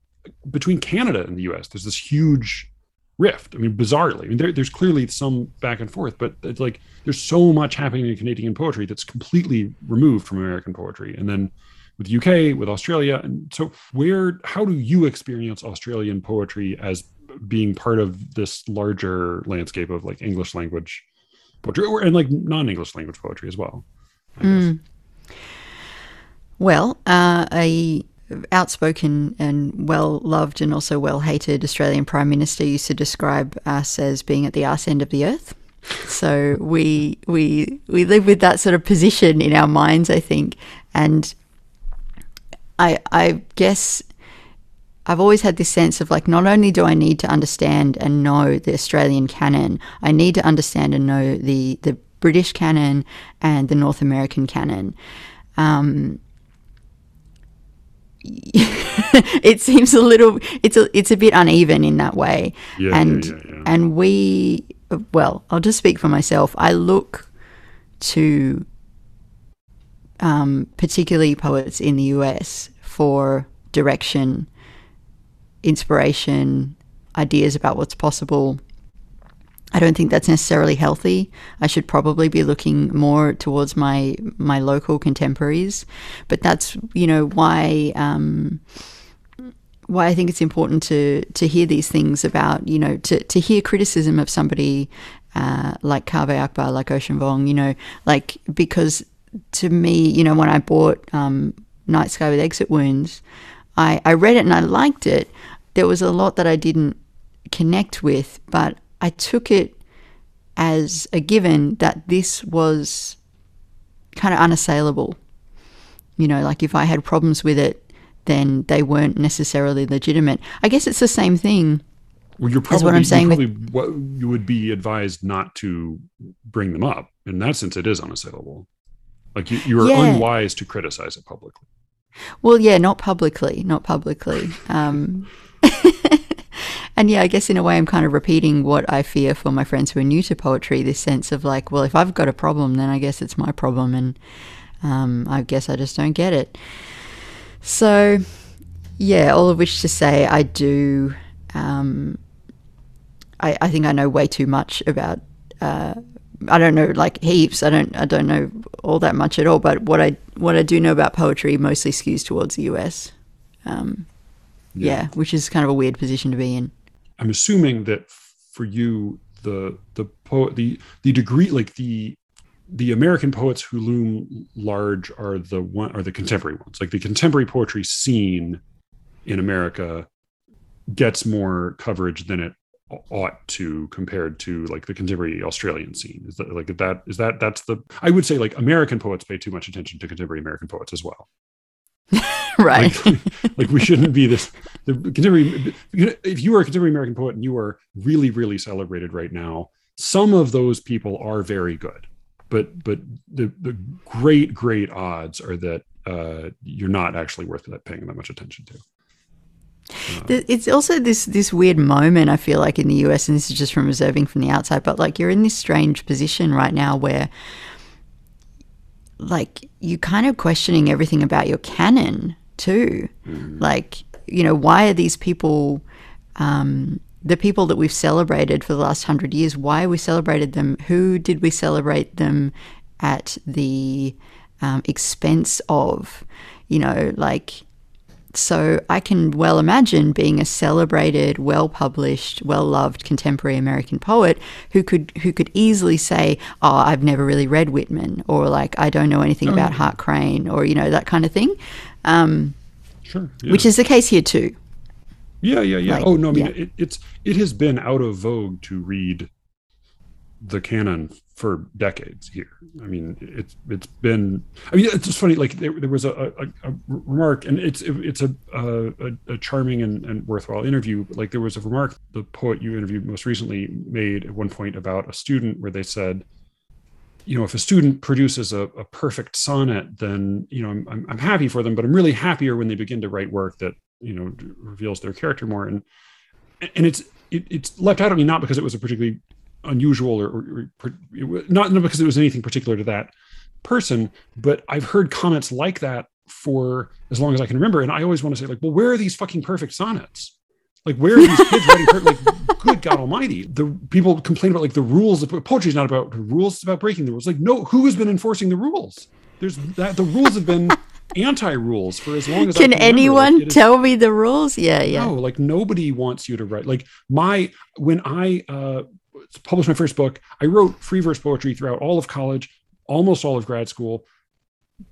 between Canada and the US, there's this huge rift. I mean, bizarrely, I mean, there, there's clearly some back and forth, but it's like there's so much happening in Canadian poetry that's completely removed from American poetry, and then with UK, with Australia. And so, where, how do you experience Australian poetry as being part of this larger landscape of like English language poetry or, and like non English language poetry as well? Mm. Well, uh, a outspoken and well loved and also well hated Australian Prime Minister used to describe us as being at the arse end of the earth. So we we we live with that sort of position in our minds, I think, and I I guess I've always had this sense of like, not only do I need to understand and know the Australian canon, I need to understand and know the, the British canon and the North American canon. Um, it seems a little it's a it's a bit uneven in that way. Yeah, and yeah, yeah, and we well i'll just speak for myself. I look to um, particularly poets in the us for direction inspiration ideas about what's possible I don't think that's necessarily healthy. I should probably be looking more towards my my local contemporaries, but that's you know why um, why I think it's important to to hear these things about you know to to hear criticism of somebody uh, like Kaveh Akbar, like Ocean Vuong, you know, like because to me, you know, when I bought um, Night Sky with Exit Wounds, I I read it and I liked it. There was a lot that I didn't connect with, but I took it as a given that this was kind of unassailable. You know, like if I had problems with it, then they weren't necessarily legitimate. I guess it's the same thing. Well, you're probably, what I'm saying You, with- probably, what, you would be advised not to bring them up. In that sense, it is unassailable. Like you, you are Yeah. unwise to criticize it publicly. Well, yeah, not publicly, not publicly. Um, and yeah, I guess in a way, I'm kind of repeating what I fear for my friends who are new to poetry. This sense of like, well, if I've got a problem, then I guess it's my problem, and um, I guess I just don't get it. So, yeah, all of which to say, I do. Um, I, I think I know way too much about. Uh, I don't know like heaps. I don't. I don't know all that much at all. But what I what I do know about poetry mostly skews towards the US. Um, yeah. which is kind of a weird position to be in. I'm assuming that for you, the the poet, the the degree, like the the American poets who loom large are the one are the contemporary ones. Like the contemporary poetry scene in America gets more coverage than it ought to compared to like the contemporary Australian scene. Is that like that is that that's the I would say like American poets pay too much attention to contemporary American poets as well. right. Like, like we shouldn't be this the contemporary if you are a contemporary American poet and you are really, really celebrated right now, some of those people are very good. But but the, the great, great odds are that uh, you're not actually worth that paying that much attention to. It's also this this weird moment I feel like in the US, and this is just from observing from the outside. But like you're in this strange position right now where, like, you kind of questioning everything about your canon too. Like, you know, why are these people, um, the people that we've celebrated for the last hundred years? Why we celebrated them? Who did we celebrate them at the um, expense of? You know, like so I can well imagine being a celebrated, well published, well loved contemporary American poet who could who could easily say, "Oh, I've never really read Whitman," or like, "I don't know anything about Hart Crane," or you know that kind of thing. Um, Sure. Yeah. Which is the case here too. yeah, yeah, yeah. like, oh no, I mean yeah. it, it's it has been out of vogue to read the canon for decades here. I mean, it's it's been. I mean, it's just funny. Like there, there was a, a, a remark, and it's it's a a, charming and, and worthwhile interview. But like there was a remark the poet you interviewed most recently made at one point about a student where they said, you know, if a student produces a, a perfect sonnet, then you know I'm, I'm I'm happy for them, but I'm really happier when they begin to write work that you know reveals their character more. And and it's it, it's left out of me not because it was a particularly unusual or, or, or not not because it was anything particular to that person, but I've heard comments like that for as long as I can remember, and I always want to say like, well, where are these fucking perfect sonnets? Like, where are these kids writing? Per- like, good God Almighty! The people complain about like the rules. Of, poetry is not about the rules; it's about breaking the rules. Like, no, who has been enforcing the rules? There's that the rules have been anti-rules for as long as I Can remember. Like, anyone is- tell me the rules? Yeah, yeah. no, like nobody wants you to write. Like my when I uh, published my first book, I wrote free verse poetry throughout all of college, almost all of grad school.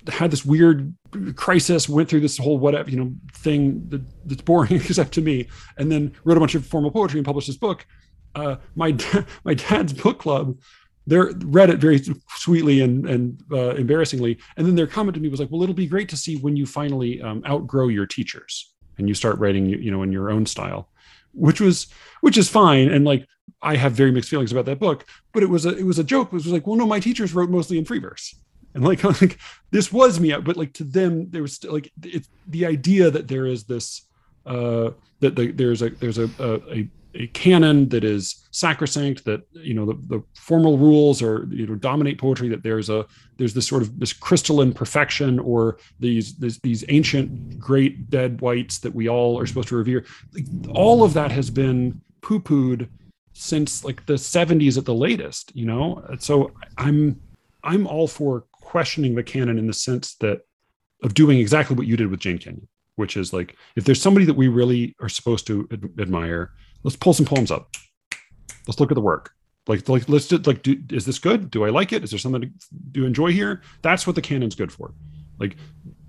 Had this weird crisis, went through this whole whatever you know thing that, that's boring except to me, and then wrote a bunch of formal poetry and published this book. Uh, my my dad's book club they read it very sweetly and and uh, embarrassingly, and then their comment to me was like, "Well, it'll be great to see when you finally um, outgrow your teachers." and you start writing you know in your own style which was which is fine. And like i have very mixed feelings about that book but it was a it was a joke. It was like well no my teachers wrote mostly in free verse. And like, like this was me but like to them there was still like it's the idea that there is this uh that the, there's a there's a, a a canon that is sacrosanct that you know the, the formal rules are you know dominate poetry that there's a there's this sort of this crystalline perfection or these this, these ancient great dead whites that we all are supposed to revere. All of that has been poo-pooed since like the 70s at the latest you know? So i'm i'm all for questioning the canon in the sense that of doing exactly what you did with jane kenyon which is like if there's somebody that we really are supposed to ad- admire let's pull some poems up. Let's look at the work. Like like let's just like do, is this good? Do i like it? Is there something to do enjoy here? That's what the canon's good for. Like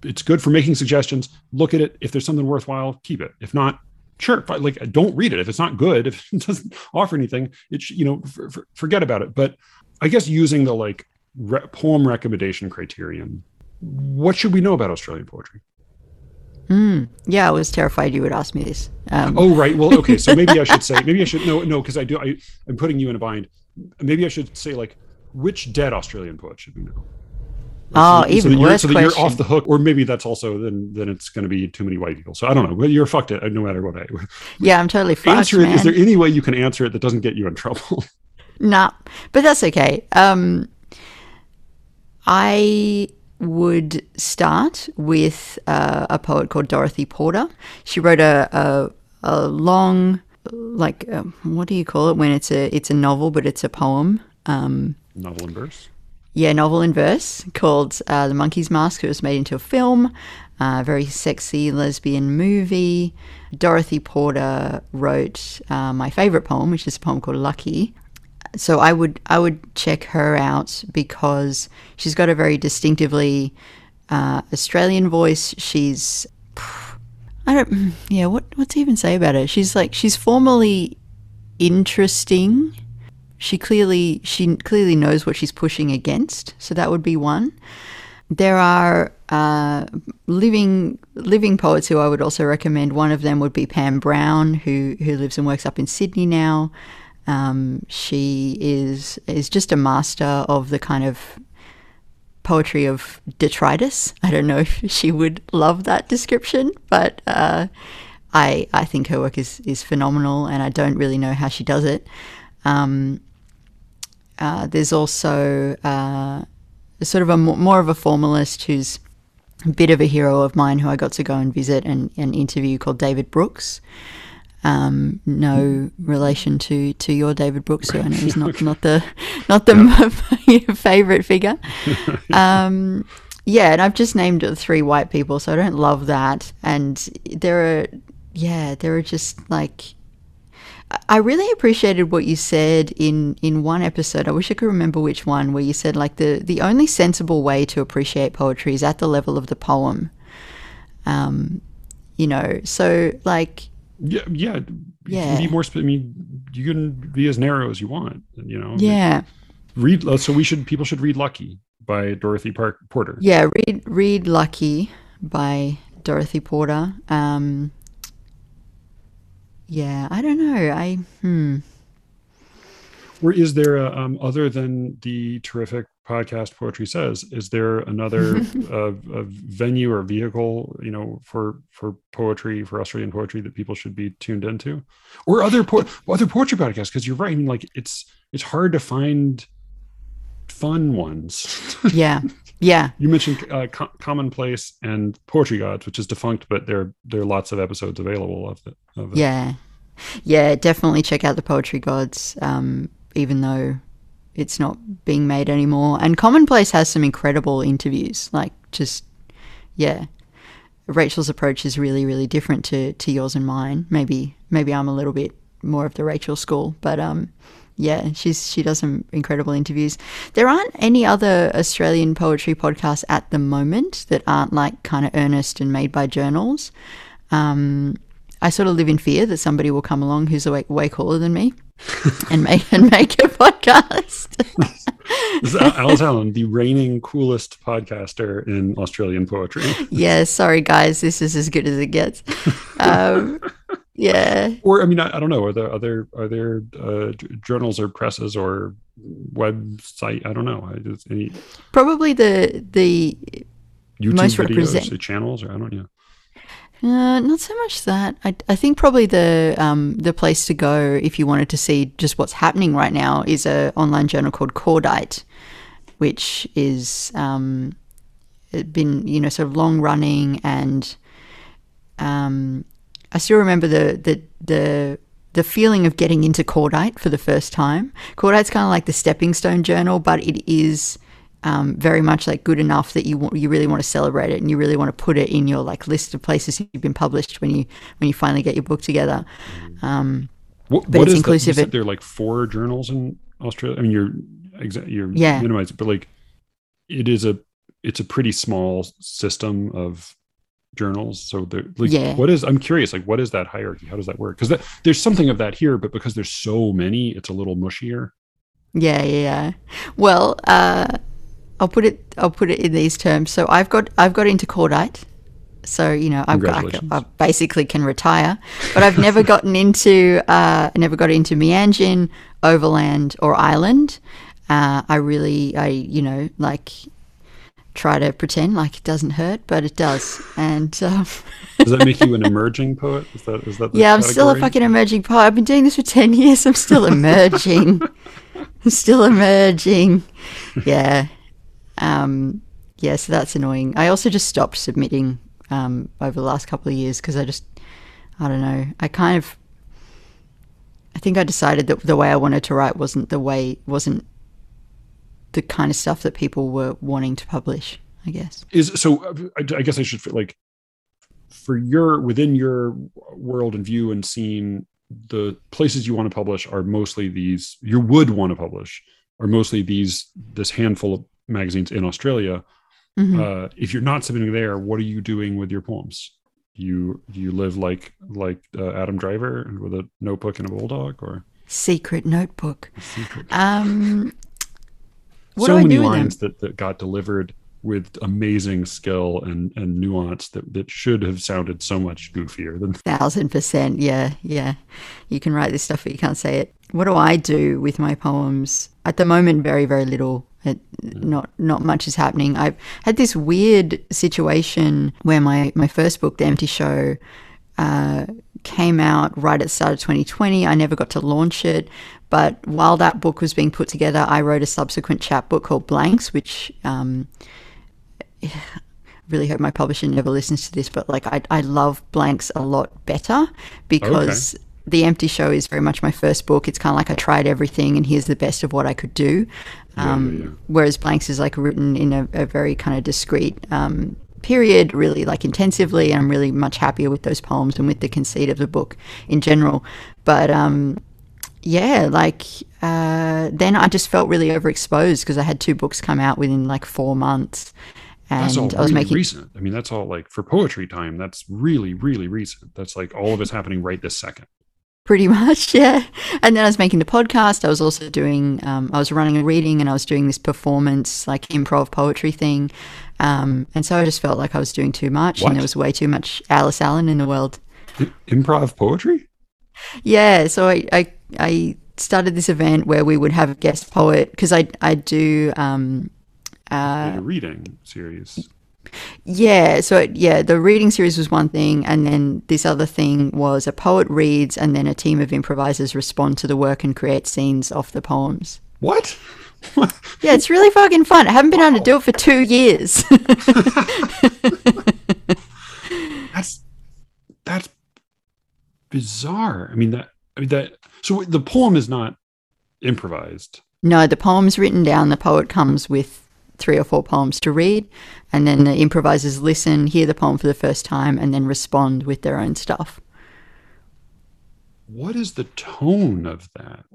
it's good for making suggestions. Look at it. If there's something worthwhile keep it. If not sure like don't read it. If it's not good if it doesn't offer anything it's you know for, for, forget about it. But i guess using the like re- poem recommendation criterion what should we know about australian poetry? Mm, yeah, I was terrified you would ask me this. Um, oh right. Well, okay. So maybe I should say maybe I should no no because I do I I'm putting you in a bind. Maybe I should say like which dead Australian poet should we know? Oh, so, even so worse so that question. you're off the hook, or maybe that's also then then it's going to be too many white people. So I don't know. Well, you're fucked it no matter what. I yeah, I'm totally fucked. Answer it. Man. Is there any way you can answer it that doesn't get you in trouble? nah, but that's okay. Um, I would start with uh, a poet called Dorothy Porter. She wrote a, a, a long, like, uh, what do you call it when it's a it's a novel but it's a poem? Um, novel in verse. Yeah, novel in verse called uh, "The Monkey's Mask." It was made into a film, uh, very sexy lesbian movie. Dorothy Porter wrote uh, my favorite poem, which is a poem called "Lucky," so I would I would check her out because she's got a very distinctively uh, Australian voice. She's I don't yeah what what to even say about her. She's like she's formally interesting. She clearly she clearly knows what she's pushing against. So that would be one. There are uh, living living poets who I would also recommend. One of them would be Pam Brown, who who lives and works up in Sydney now. Um, she is is just a master of the kind of poetry of detritus. I don't know if she would love that description, but uh, I I think her work is is phenomenal, and I don't really know how she does it. Um, uh, there's also uh, sort of a more of a formalist who's a bit of a hero of mine who I got to go and visit and, and interview called David Brooks. Um, no relation to, to your David Brooks, who I know is not, not the not the favorite figure. Um, yeah, and I've just named three white people, so I don't love that. And there are, yeah, there are just like, I really appreciated what you said in in one episode. I wish I could remember which one, where you said like the the only sensible way to appreciate poetry is at the level of the poem. Um, you know, so like yeah, yeah, you Yeah. Can be more. I mean, you can be as narrow as you want. You know. yeah, Read. uh, So we should. People should read "Lucky" by Dorothy Park Porter. yeah. Read read Lucky by Dorothy Porter. Um, yeah, I don't know. I hmm. Or is there a, um, other than the terrific podcast Poetry Says? Is there another uh, a venue or vehicle, you know, for for poetry for Australian poetry that people should be tuned into, or other po- other poetry podcasts? Because you're right. I mean, like it's it's hard to find fun ones. Yeah, yeah. you mentioned uh, Co- Commonplace and Poetry Gods, which is defunct, but there there are lots of episodes available of it. Of it. Yeah. Yeah, definitely check out the Poetry Gods, um, even though it's not being made anymore. And Commonplace has some incredible interviews. Like, just, yeah. Rachel's approach is really, really different to, to yours and mine. Maybe, maybe I'm a little bit more of the Rachel school, but um, yeah, she's she does some incredible interviews. There aren't any other Australian poetry podcasts at the moment that aren't like kind of earnest and made by journals. Um, I sort of live in fear that somebody will come along who's way, way cooler than me and make and make a podcast. This is Alice Allan, the reigning coolest podcaster in Australian poetry. yeah, sorry guys, this is as good as it gets. Um, yeah, Or I mean, I, I don't know. Are there other are there uh, journals or presses or website? I don't know. I just, any probably the the YouTube Most videos, represent- channels, or I don't know. Uh, not so much that. I, I think probably the um, the place to go if you wanted to see just what's happening right now is a online journal called Cordite, which is um, been you know sort of long running and um, I still remember the the the the feeling of getting into Cordite for the first time. Cordite's kind of like the stepping stone journal, but it is um, very much like good enough that you want, you really want to celebrate it and you really want to put it in your like list of places you've been published when you when you finally get your book together. Um, What, But what it's is inclusive That? You it- said there are like four journals in Australia. I mean, you're you're Yeah. minimizing, but like it is a it's a pretty small system of journals. So there, like, Yeah. what is? I'm curious. Like, what is that hierarchy? How does that work? Because there's something of that here, but because there's so many, it's a little mushier. Yeah, yeah, yeah. Well, uh, I'll put it. I'll put it in these terms. So I've got. I've got into cordite. So you know, I've got. I. I basically can retire, but I've never gotten into. Uh, never got into Meanjin, Overland, or Island. Uh, I really, I you know, like try to pretend like it doesn't hurt, but it does. And um, Does that make you an emerging poet? Is that is that? The yeah, I'm still a fucking emerging poet. I've been doing this for 10 years. I'm still emerging. I'm still emerging. Yeah. Um, yeah, so that's annoying. I also just stopped submitting um, over the last couple of years because I just, I don't know, I kind of, I think I decided that the way I wanted to write wasn't the way, wasn't the kind of stuff that people were wanting to publish, I guess. is so I, guess i should like for your within your world and view and scene the places you want to publish are mostly these you would want to publish are mostly these this handful of magazines in australia Mhm. uh, if you're not submitting there what are you doing with your poems you do you live like like uh, adam driver with a notebook and a bulldog or Secret notebook. secret Um, what so many do with them? lines that, that got delivered with amazing skill and, and nuance that, that should have sounded so much goofier than Thousand percent. Yeah, yeah. You can write this stuff, but you can't say it. What do I do with my poems? At the moment, very, very little. It, not not much is happening. I've had this weird situation where my, my first book, The Empty Show, uh, came out right at the start of 2020. I never got to launch it. But while that book was being put together, I wrote a subsequent chapbook called Blanks, which um, really hope my publisher never listens to this, but like I, I love blanks a lot better because the empty show is very much my first book. It's kind of like I tried everything and here's the best of what I could do. Um, yeah, yeah. Whereas blanks is like written in a, a very kind of discreet um, period, really like intensively. And I'm really much happier with those poems and with the conceit of the book in general. But um, yeah, like uh, then I just felt really overexposed because I had two books come out within like four months. And that's all I was really making recent. I mean, that's all like for poetry time. That's really, really recent. That's like all of it's happening right this second. Pretty much yeah and then i was making the podcast i was also doing um, i was running a reading and i was doing this performance like improv poetry thing um, and so i just felt like i was doing too much What? and there was way too much Alice Allan in the world I- improv poetry? yeah so i i, I started this event where we would have a guest poet because i i do um, a reading series. Yeah, so it, yeah, the reading series was one thing, and then this other thing was a poet reads, and then a team of improvisers respond to the work and create scenes off the poems. What? Yeah, it's really fucking fun. I haven't been able to do it for two years. that's that's bizarre. I mean that I mean that so the poem is not improvised. no, the poem's written down. The poet comes with three or four poems to read, and then the improvisers listen, hear the poem for the first time, and then respond with their own stuff. What is the tone of that?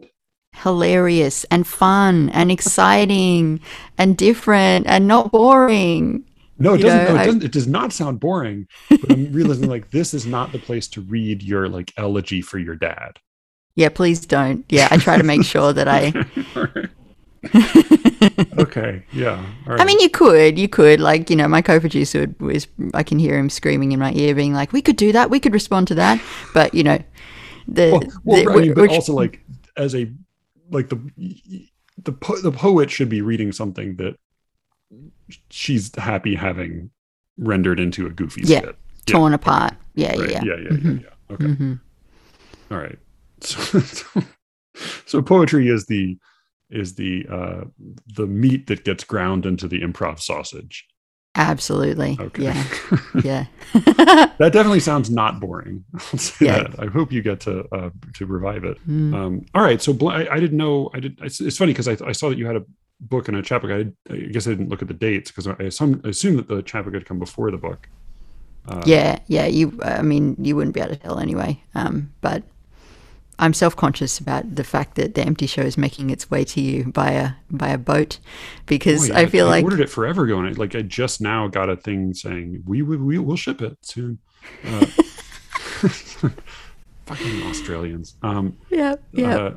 Hilarious and fun and exciting and different and not boring. No, it You doesn't. know, no, it I- doesn't. It does not sound boring. But I'm realizing like this is not the place to read your like elegy for your dad. Yeah, please don't. Yeah, I try to make sure that I. okay. Yeah. Right. I mean, you could, you could, like, you know, my co-producer was, I can hear him screaming in my ear, being like, "We could do that. We could respond to that." But you know, the, well, well the- I mean, but also like as a like the the po- the poet should be reading something that she's happy having rendered into a goofy Yeah. skit. torn apart. Yeah, Right. yeah, Yeah. yeah. Yeah. Yeah. yeah. Okay. Mhm. All right. So, so poetry is the is the uh the meat that gets ground into the improv sausage. Absolutely. Okay. Yeah, yeah. that definitely sounds not boring. I'll say Yeah. that. I hope you get to uh, to revive it. Mm. Um, all right. So Bl- I, I didn't know. I did. It's, it's funny because I, I saw that you had a book and a chapbook. I, I guess I didn't look at the dates because I assume, I assume that the chapbook had come before the book. Uh, Yeah, yeah. You, I mean, you wouldn't be able to tell anyway. Um, but I'm self-conscious about the fact that the empty show is making its way to you by a by a boat, because I feel like I ordered it forever ago, and I, like I just now got a thing saying we will we will ship it soon. Uh, fucking Australians. Um, yeah, yeah. Uh,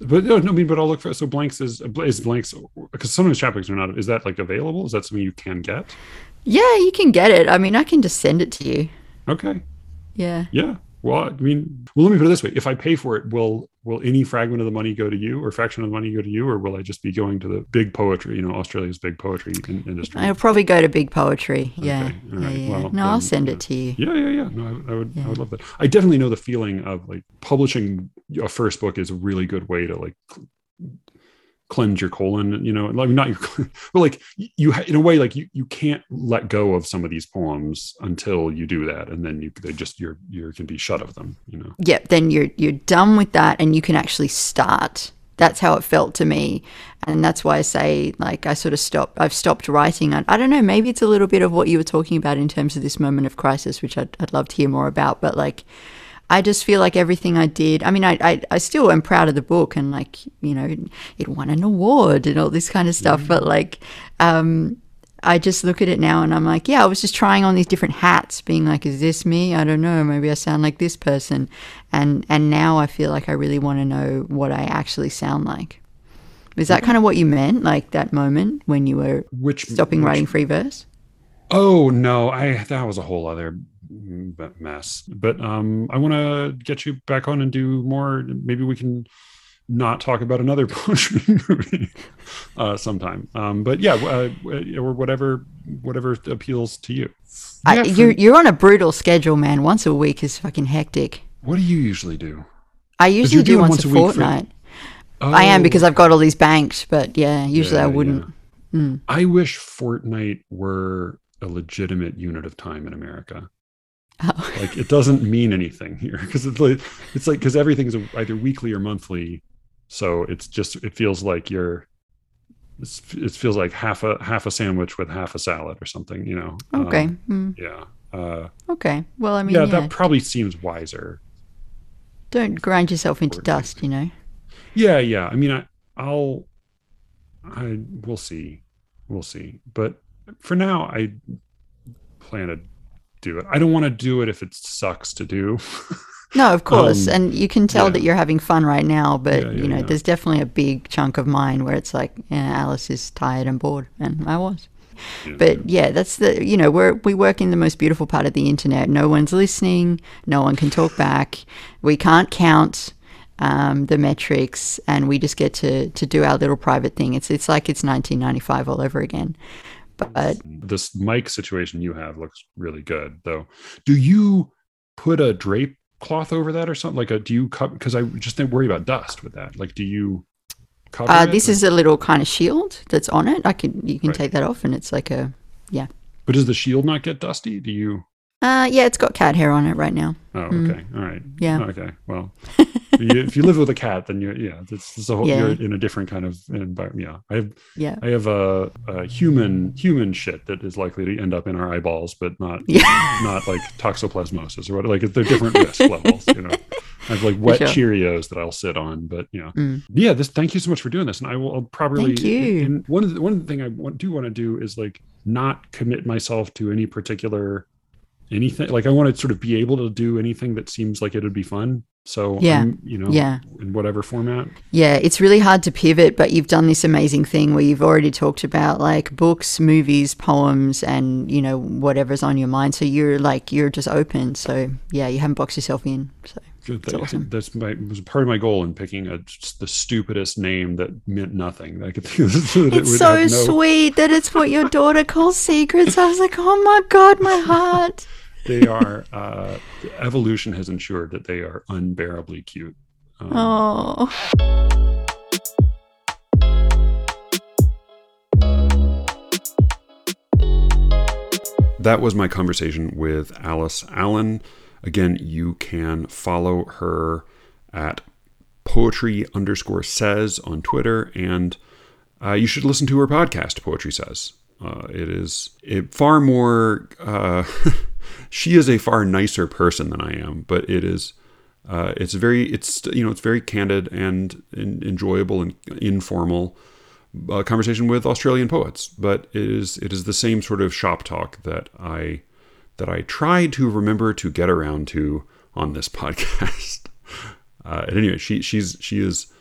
but no, no, I mean, but I'll look for so blanks is is blanks because some of sometimes chapbooks are not. Is that like available? Is that something you can get? yeah, you can get it. I mean, I can just send it to you. Okay, Yeah. yeah. Well, I mean, well, let me put it this way: if I pay for it, will will any fragment of the money go to you, or fraction of the money go to you, or will I just be going to the big poetry? You know, Australia's big poetry in, industry. I'll probably go to big poetry. Yeah, Okay, all yeah, yeah. Well, no, I'll send yeah. it to you. Yeah, yeah, yeah. No, I, I would, I would love that. I definitely know the feeling of like publishing a first book is a really good way to like cleanse your colon. You know, like not your, but like you in a way like you you can't let go of some of these poems until you do that, and then you they just you're you can be shut of them. You know. Yep. Then you're you're done with that, and you can actually start. That's how it felt to me, and that's why I say like I sort of stopped. I've stopped writing. I, I don't know. Maybe it's a little bit of what you were talking about in terms of this moment of crisis, which I'd, I'd love to hear more about. But like, I just feel like everything I did. I mean, I, I I still am proud of the book, and like you know, it won an award and all this kind of stuff. But like, um, I just look at it now and I'm like, yeah, I was just trying on these different hats, being like, is this me? I don't know. Maybe I sound like this person. And and now I feel like I really want to know what I actually sound like. Is that kind of what you meant, like that moment when you were Which stopping which- writing free verse? Oh no, I that was a whole other m- mess. But um, I want to get you back on and do more. Maybe we can not talk about another poetry movie uh, sometime. Um, but yeah, uh, or whatever, whatever appeals to you. I, Yeah, for- you're you're on a brutal schedule, man. Once a week is fucking hectic. what do you usually do? I usually do once, once a a week for- fortnight. I am Oh, because I've got all these banked, but yeah, usually I wouldn't. yeah. I wish fortnight were a legitimate unit of time in America. Oh. like it doesn't mean anything here because it's like it's like because everything's either weekly or monthly so it's just it feels like you're it feels like half a half a sandwich with half a salad or something you know Okay. Um, mm, yeah uh okay. Well, I mean, yeah, yeah, that probably seems wiser don't grind yourself into dust, you know. yeah yeah i mean i i'll i we'll see we'll see but for now i plan to do it i don't want to do it if it sucks to do No, of course, Um, and you can tell yeah. that you're having fun right now. But Yeah, yeah, you know, there's definitely a big chunk of mine where it's like, yeah, Alice is tired and bored, and I was. But yeah, that's the you know we're we work in the most beautiful part of the internet. No one's listening. No one can talk back. We can't count um, the metrics, and we just get to to do our little private thing. It's it's like it's 1995 all over again. But this mic situation you have looks really good though do you put a drape cloth over that or something like a do you cover because i just didn't worry about dust with that like do you cover uh, this or- is a little kind of shield that's on it. I can you can Right. take that off, and it's like a yeah. but does the shield not get dusty do you uh, yeah, it's got cat hair on it right now. oh Mm. okay all right Yeah. okay well you, if you live with a cat then you're yeah it's, a whole Yeah. you're in a different kind of environment yeah i have Yeah. i have a, a human human shit that is likely to end up in our eyeballs but not Yeah. not like toxoplasmosis or what like they're different risk levels you know i have like wet sure. cheerios that i'll sit on but you know Mm. yeah this thank you so much for doing this and i will I'll probably Thank you. and one of the one thing i want, do want to do is like not commit myself to any particular anything. Like I want to sort of be able to do anything that seems like it would be fun. So Yeah. I'm, you know, Yeah. in whatever format. Yeah, it's really hard to pivot, but you've done this amazing thing where you've already talked about like books, movies, poems, and you know whatever's on your mind. So you're like you're just open. So yeah, you haven't boxed yourself in. So. That's That- awesome. That's my was part of my goal in picking a, the stupidest name that meant nothing. I could think that it's would so no- sweet that it's what your daughter calls secrets. I was like, oh my god, my heart. They are. Uh, evolution has ensured that they are unbearably cute. Um, Oh, That was my conversation with Alice Allan. Again, you can follow her at poetry underscore says on Twitter, and uh, you should listen to her podcast, Poetry Says. Uh, it is it far more. Uh, she is a far nicer person than I am, but it is. Uh, it's very. It's you know. It's very candid and, and enjoyable and informal uh, conversation with Australian poets, but it is it is the same sort of shop talk that I that I tried to remember to get around to on this podcast. Uh, anyway, she she's she is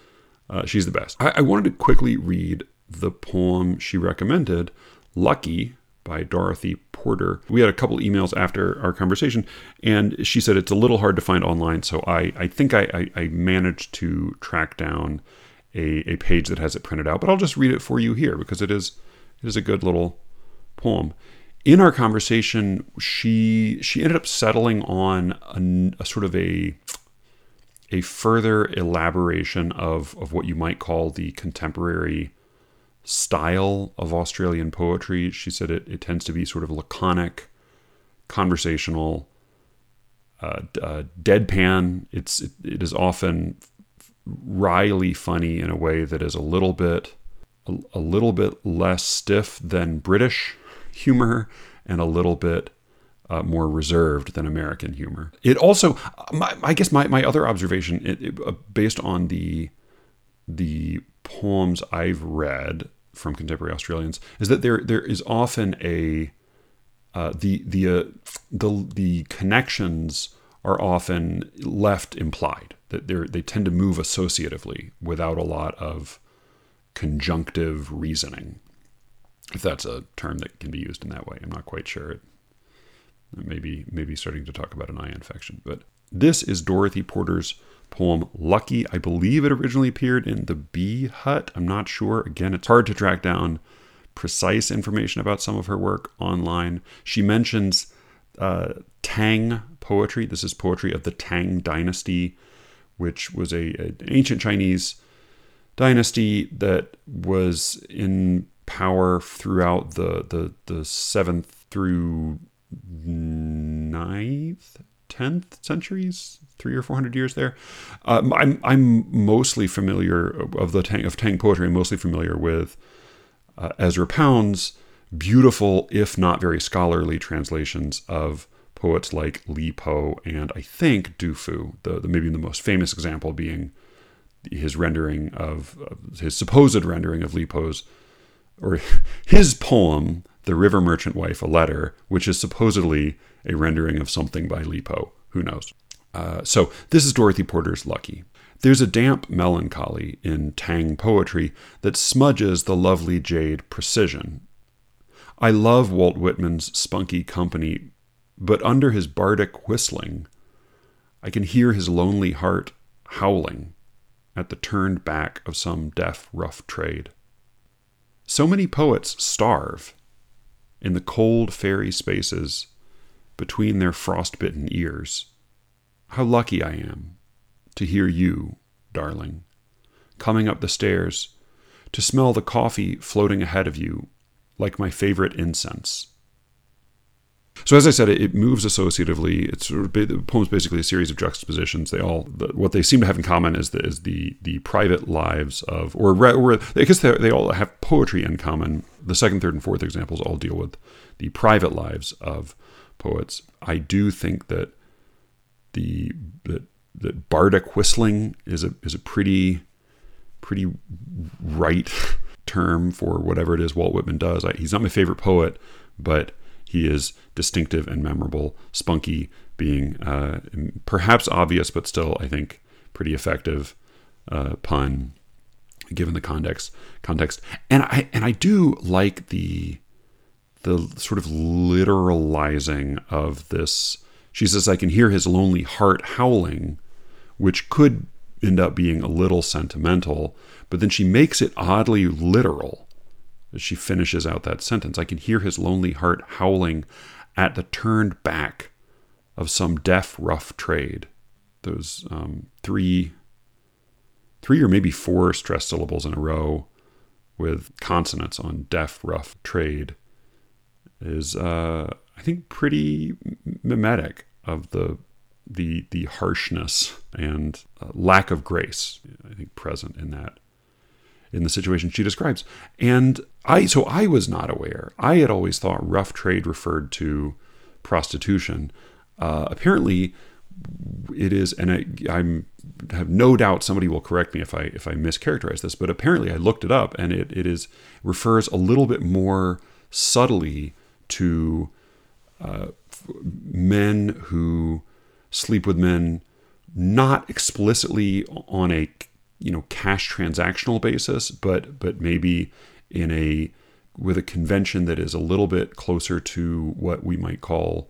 uh, she's the best. I, I wanted to quickly read the poem she recommended, "Lucky" by Dorothy Porter. We had a couple emails after our conversation, and she said it's a little hard to find online. So I I think I I, I managed to track down a, a page that has it printed out, but I'll just read it for you here because it is it is a good little poem. In our conversation, she she ended up settling on a, a sort of a a further elaboration of of what you might call the contemporary style of Australian poetry. She said it, it tends to be sort of laconic, conversational, uh, uh, deadpan. It's it, it is often wryly funny in a way that is a little bit a, a little bit less stiff than British humor and a little bit uh, more reserved than American humor. It also, my, I guess, my, my other observation, it, it, uh, based on the the poems I've read from contemporary Australians, is that there there is often a uh, the the uh, the the connections are often left implied that they they tend to move associatively without a lot of conjunctive reasoning. If that's a term that can be used in that way, I'm not quite sure. It, maybe maybe starting to talk about an eye infection, but this is Dorothy Porter's poem "Lucky." I believe it originally appeared in the Bee Hut. I'm not sure. Again, it's hard to track down precise information about some of her work online. She mentions uh, Tang poetry. This is poetry of the Tang Dynasty, which was a, an ancient Chinese dynasty that was in power throughout the the, the seventh through ninth, tenth centuries, three or four hundred years there. Um, I'm I'm mostly familiar of the Tang of Tang poetry. I'm mostly familiar with uh, Ezra Pound's beautiful, if not very scholarly, translations of poets like Li Po and I think Du Fu. The, the maybe the most famous example being his rendering of, of his supposed rendering of Li Po's or his poem, The River Merchant Wife, a Letter, which is supposedly a rendering of something by Li Po. Who knows? Uh, so this is Dorothy Porter's Lucky. There's a damp melancholy in Tang poetry that smudges the lovely jade precision. I love Walt Whitman's spunky company, but under his bardic whistling, I can hear his lonely heart howling at the turned back of some deaf rough trade. So many poets starve in the cold fairy spaces between their frostbitten ears. How lucky I am to hear you, darling, coming up the stairs, to smell the coffee floating ahead of you like my favorite incense. So as I said, it, it moves associatively. It's sort of the poem's basically a series of juxtapositions. They all the, what they seem to have in common is the is the the private lives of or, or I guess they, they all have poetry in common. The second, third, and fourth examples all deal with the private lives of poets. I do think that the that that bardic whistling is a is a pretty pretty right term for whatever it is Walt Whitman does. I, he's not my favorite poet, but he is distinctive and memorable. Spunky being uh, perhaps obvious, but still, I think, pretty effective uh, pun given the context. Context, and I and I do like the the sort of literalizing of this. She says, "I can hear his lonely heart howling," which could end up being a little sentimental, but then she makes it oddly literal as she finishes out that sentence. I can hear his lonely heart howling at the turned back of some deaf rough trade. Those um, three, three or maybe four stressed syllables in a row with consonants on deaf rough trade is, uh, I think, pretty mimetic of the the the harshness and uh, lack of grace. I think present in that in the situation she describes. And I so I was not aware. I had always thought rough trade referred to prostitution. Uh, apparently, it is, and I I'm, have no doubt somebody will correct me if I if I mischaracterize this. But apparently, I looked it up, and it it is refers a little bit more subtly to uh, men who sleep with men, not explicitly on a you know cash transactional basis, but but maybe in a with a convention that is a little bit closer to what we might call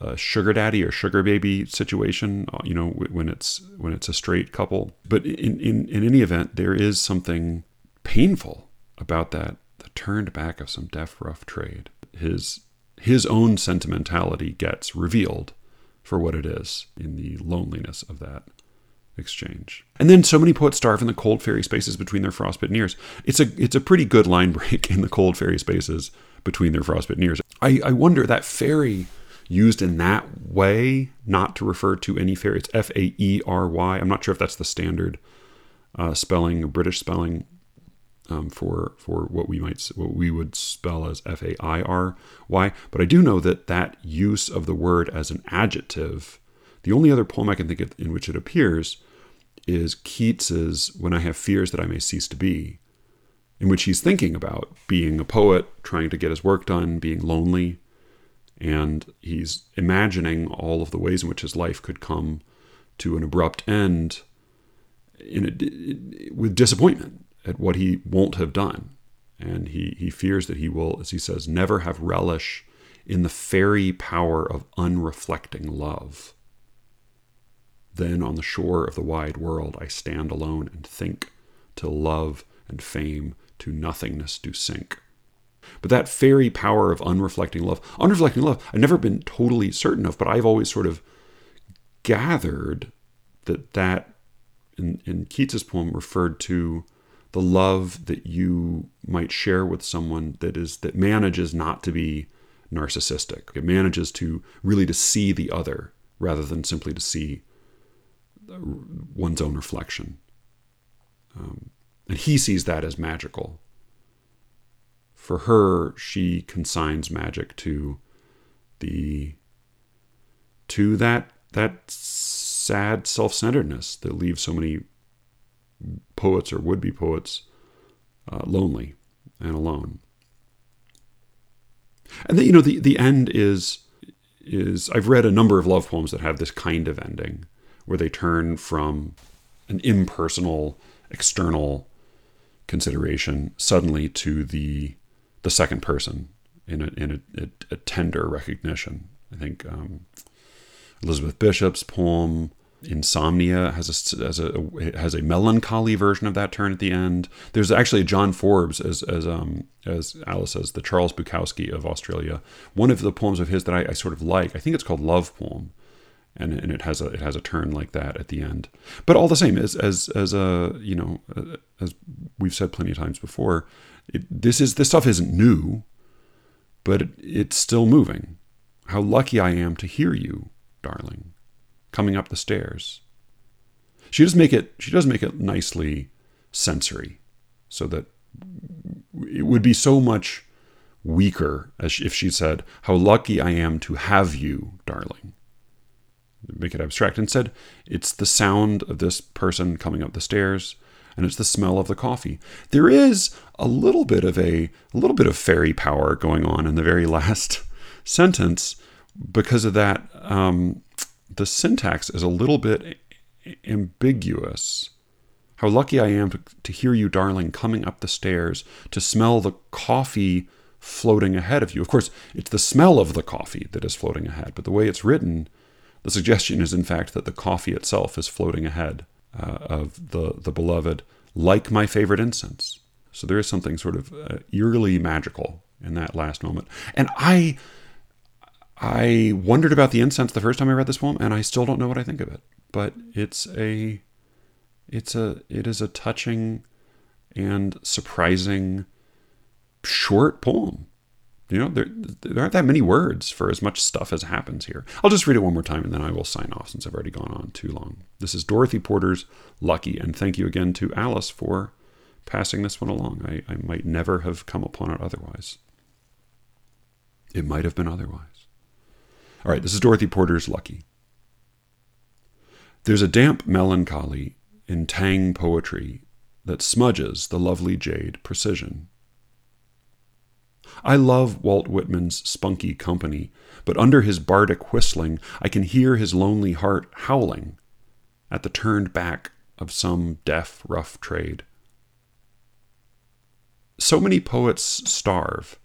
a sugar daddy or sugar baby situation uh, you know when it's when it's a straight couple. But in in, in any event there is something painful about that the turned back of some deaf rough trade. His his own sentimentality gets revealed for what it is in the loneliness of that exchange. And then so many poets starve in the cold fairy spaces between their frostbitten ears. It's a it's a pretty good line break in the cold fairy spaces between their frostbitten ears. I, I wonder that fairy used in that way, not to refer to any fairy. It's F A E R Y. I'm not sure if that's the standard uh, spelling, British spelling um, for for what we might what we would spell as F A I R Y. But I do know that that use of the word as an adjective, the only other poem I can think of in which it appears, is Keats's "When I Have Fears That I May Cease to Be," in which he's thinking about being a poet, trying to get his work done, being lonely, and he's imagining all of the ways in which his life could come to an abrupt end a, with disappointment at what he won't have done. And he, he fears that he will, as he says, never have relish in the fairy power of unreflecting love. Then on the shore of the wide world I stand alone and think, till love and fame to nothingness do sink. But that fairy power of unreflecting love, unreflecting love, I've never been totally certain of, but I've always sort of gathered that that in, in Keats's poem referred to the love that you might share with someone that is that manages not to be narcissistic. It manages to really to see the other rather than simply to see one's own reflection. Um, and he sees that as magical. For her, she consigns magic to the to that that sad self-centeredness that leaves so many poets or would be poets uh, lonely and alone. And then, you know, the, the end is is I've read a number of love poems that have this kind of ending where they turn from an impersonal, external consideration suddenly to the the second person in a in a, a, a tender recognition. I think um, Elizabeth Bishop's poem Insomnia has a, has a has a melancholy version of that turn at the end. There's actually John Forbes as as um as Alice says the Charles Bukowski of Australia. One of the poems of his that I, I sort of like. I think it's called Love Poem, and and it has a it has a turn like that at the end. But all the same, as as as a you know uh, as we've said plenty of times before, it, this is this stuff isn't new, but it, it's still moving. How lucky I am to hear you, darling coming up the stairs. She does make it she does make it nicely sensory so that it would be so much weaker as if she said, How lucky I am to have you, darling. Make it abstract. Instead, it's the sound of this person coming up the stairs, and it's the smell of the coffee. There is a little bit of a, a little bit of fairy power going on in the very last sentence because of that. Um, the syntax is a little bit ambiguous. How lucky I am to, to hear you, darling, coming up the stairs, to smell the coffee floating ahead of you. Of course, it's the smell of the coffee that is floating ahead, but the way it's written, the suggestion is in fact that the coffee itself is floating ahead uh, of the, the beloved, like my favorite incense. So there is something sort of uh, eerily magical in that last moment. And I I wondered about the incense the first time I read this poem, and I still don't know what I think of it. But it's a it's a it is a touching and surprising short poem. You know, there, there aren't that many words for as much stuff as happens here. I'll just read it one more time and then I will sign off since I've already gone on too long. This is Dorothy Porter's Lucky, and thank you again to Alice for passing this one along. I, I might never have come upon it otherwise. It might have been otherwise. All right, this is Dorothy Porter's Lucky. There's a damp melancholy in tang poetry that smudges the lovely jade precision. I love Walt Whitman's spunky company, but under his bardic whistling, I can hear his lonely heart howling at the turned back of some deaf, rough trade. So many poets starve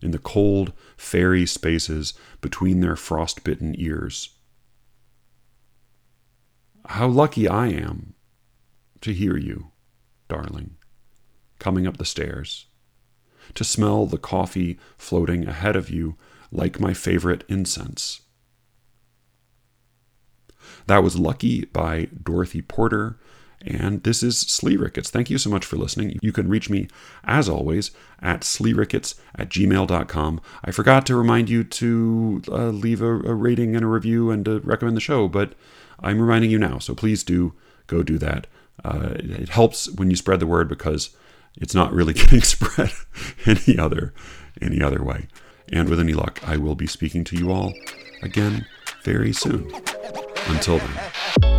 in the cold, fairy spaces between their frost-bitten ears. How lucky I am to hear you, darling, coming up the stairs, to smell the coffee floating ahead of you like my favorite incense. That was Lucky by Dorothy Porter. And this is Slee Ricketts. Thank you so much for listening. You can reach me, as always, at sleerickets at gmail.com. I forgot to remind you to uh, leave a, a, rating and a review and to recommend the show, but I'm reminding you now. So please do go do that. Uh, it helps when you spread the word because it's not really getting spread any other any other way. And with any luck, I will be speaking to you all again very soon. Until then.